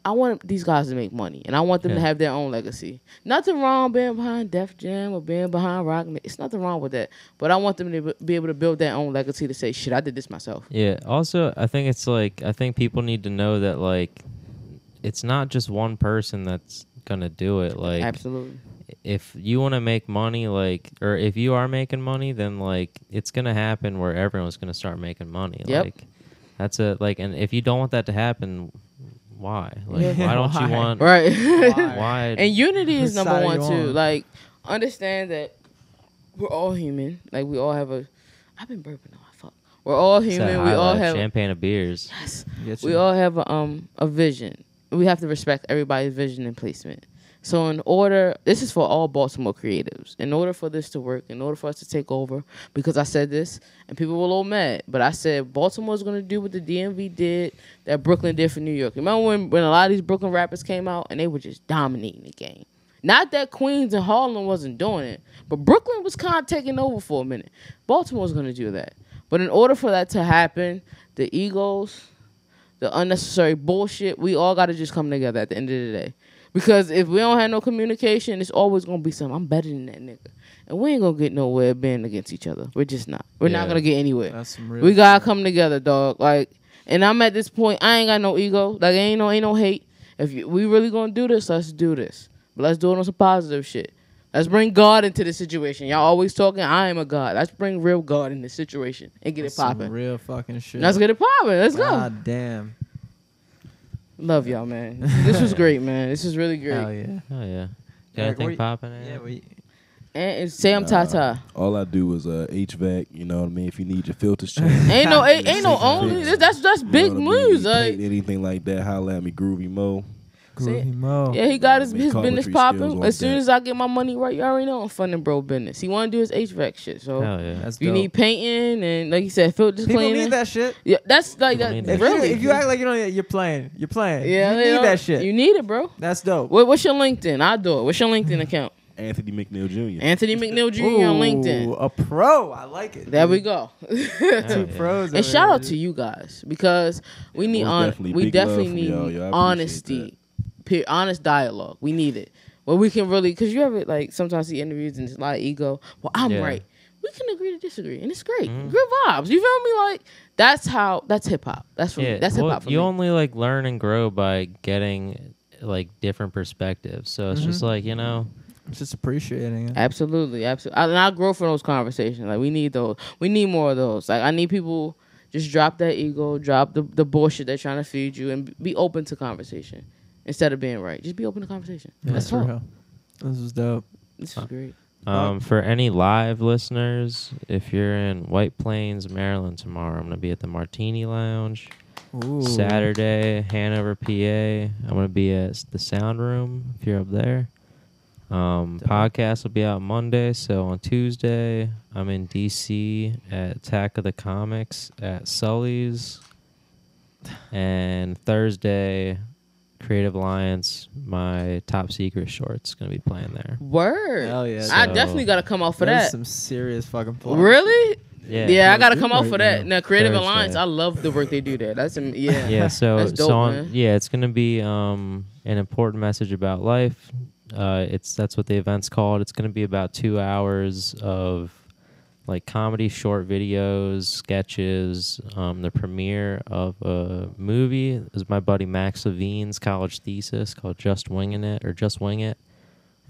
I want these guys to make money, and I want them to have their own legacy. Nothing wrong being behind Def Jam or being behind Rock. It's nothing wrong with that. But I want them to be able to build their own legacy to say, "Shit, I did this myself." Yeah. Also, I think it's like I think people need to know that like it's not just one person that's gonna do it. Like Absolutely. if you want to make money, like or if you are making money, then like it's gonna happen where everyone's gonna start making money. Yep. Like that's a like, and if you don't want that to happen, why? Like Yeah. why don't Why? you want? Right. Why? and unity is number one too. on? Like, understand that we're all human. Like, we all have a. I've been burping. Oh, fuck. We're all It's human. We all have. champagne of beers. Yes. Get we all have a, um a vision. We have to respect everybody's vision and placement. So in order, this is for all Baltimore creatives. In order for this to work, in order for us to take over, because I said this and people were a little mad, but I said Baltimore's gonna do what the DMV did, that Brooklyn did for New York. Remember when when a lot of these Brooklyn rappers came out and they were just dominating the game. Not that Queens and Harlem wasn't doing it, but Brooklyn was kind of taking over for a minute. Baltimore's gonna do that. But in order for that to happen, the egos, the unnecessary bullshit, we all got to just come together at the end of the day. Because if we don't have no communication, it's always gonna be something. I'm better than that nigga, and we ain't gonna get nowhere being against each other. We're just not. We're not gonna get anywhere. That's some real. We gotta shit. come together, dog. Like, and I'm at this point. I ain't got no ego. Like, ain't no ain't no hate. If you, we really gonna do this, let's do this. But let's do it on some positive shit. Let's bring God into the situation. Y'all always talking. I am a God. Let's bring real God in the situation and get That's it popping. Real fucking shit. Let's get it popping. Let's go. God damn. Love y'all, man. This was great, man. This is really great. Hell yeah. Oh yeah. Got anything what you- popping? in? Yeah, we. And Sam Nah. Tata. All I do is uh, HVAC. You know what I mean? If you need your filters changed, Ain't no ain't, ain't no Fix only. That's that's, that's you know big what I mean? moves. Like, anything like that, holla at me, Groovy Mo. See? Groovy Mo. yeah, he got his, his business popping. As soon deck. as I get my money right, you already know I'm funding bro business. He want to do his HVAC shit. So Hell yeah. That's you dope. need painting and like you said, filters People cleaning. need that shit. Yeah, that's like that. that. If Really, if you act like you don't, you're playing. You're playing. yeah, you need that shit. You need it, bro. That's dope. What, what's your LinkedIn? I'll do it. What's your LinkedIn account? Anthony McNeil Jr. Anthony McNeil Jr. on LinkedIn. A pro. I like it. There dude. we go. Two pros. And shout out to you guys because we need on we definitely need y'all. Y'all appreciate honesty, pe- honest dialogue. We need it. Where we can really because you ever like sometimes see interviews and it's a lot of ego. Well, I'm Yeah. right. We can agree to disagree, and it's great. Mhm. Good vibes. You feel me? Like that's how that's hip hop. That's for me. Yeah, That's hip hop. for you me. only like learn and grow by getting like different perspectives. So it's just Mhm. like you know, Just appreciating it. Absolutely, absolutely. And I grow from those conversations. Like we need those. We need more of those. Like I need people just drop that ego, drop the the bullshit they're trying to feed you, and be open to conversation instead of being right. Just be open to conversation. That's That's all. real. This is dope. This is Huh. great. um, for any live listeners, if you're in White Plains, Maryland tomorrow, I'm gonna be at the Martini Lounge. Ooh. Saturday, Hanover, PA. I'm gonna be at the Sound Room if you're up there. Um, podcast will be out Monday. So on Tuesday, I'm in DC at Attack of the Comics at Sully's, and Thursday, Creative Alliance, my top secret shorts gonna be playing there. Word. Hell yeah. I So- definitely got to come out for That is that. some serious fucking plug. Really? Yeah. Yeah, I gotta come out right for that. now. Now, Creative Thursday. Alliance, I love the work they do there. That's am- yeah. yeah so That's dope, so on, man. yeah it's gonna be um an important message about life uh it's that's what the event's called it's gonna be about two hours of like comedy short videos sketches. Um the premiere of a movie is my buddy max levine's college thesis called just winging it or just wing it.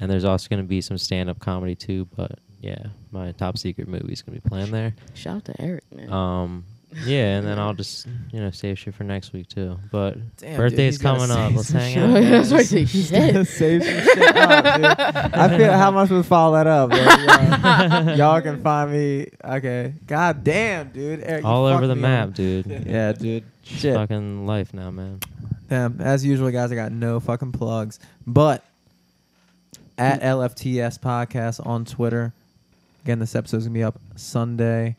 And there's also gonna be some stand-up comedy too but yeah my top secret movie is gonna be playing there. Shout out to Eric, man. um, yeah, and then I'll just you know save shit for next week too. But Damn, birthday's he's coming up. Let's hang out. That's what I say. Shit. Save some shit up, dude. I feel how am I supposed to follow that up? Like, y'all, y'all can find me. Okay. God damn, dude. Eric, All over the map, up. dude. Yeah, dude. It's Shit. fucking life now, man. Damn. As usual, guys, I got no fucking plugs. But at LFTS podcast on Twitter. Again, this episode's gonna be up Sunday.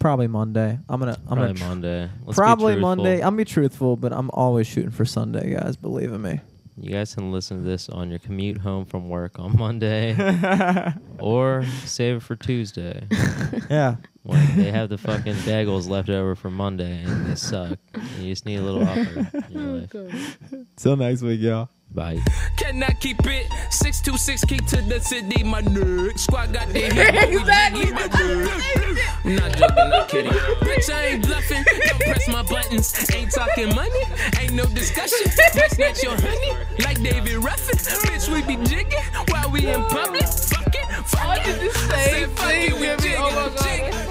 Probably Monday. I'm gonna. I'm Probably gonna. Monday. Let's probably truthful. Monday. I'm gonna be truthful, but I'm always shooting for Sunday, guys. Believe in me. You guys can listen to this on your commute home from work on Monday, or save it for Tuesday yeah. when they have the fucking bagels left over from Monday and they suck. And you just need a little upper in your life. Oh, Till next week, y'all. Bye. Can I keep it? 626 key to the city, my nerd. Squad got the heat. Exactly. my nerd. Not joking, not kidding. Bitch, I ain't bluffing. Don't press my buttons. Ain't talking money. Ain't no discussion. Might snatch your honey. Like David Ruffin. Bitch, we be jigging while we in public. Fuck it. Fuck I it. did the I same said, fuck thing, it, we Jimmy. Oh my jigging, God.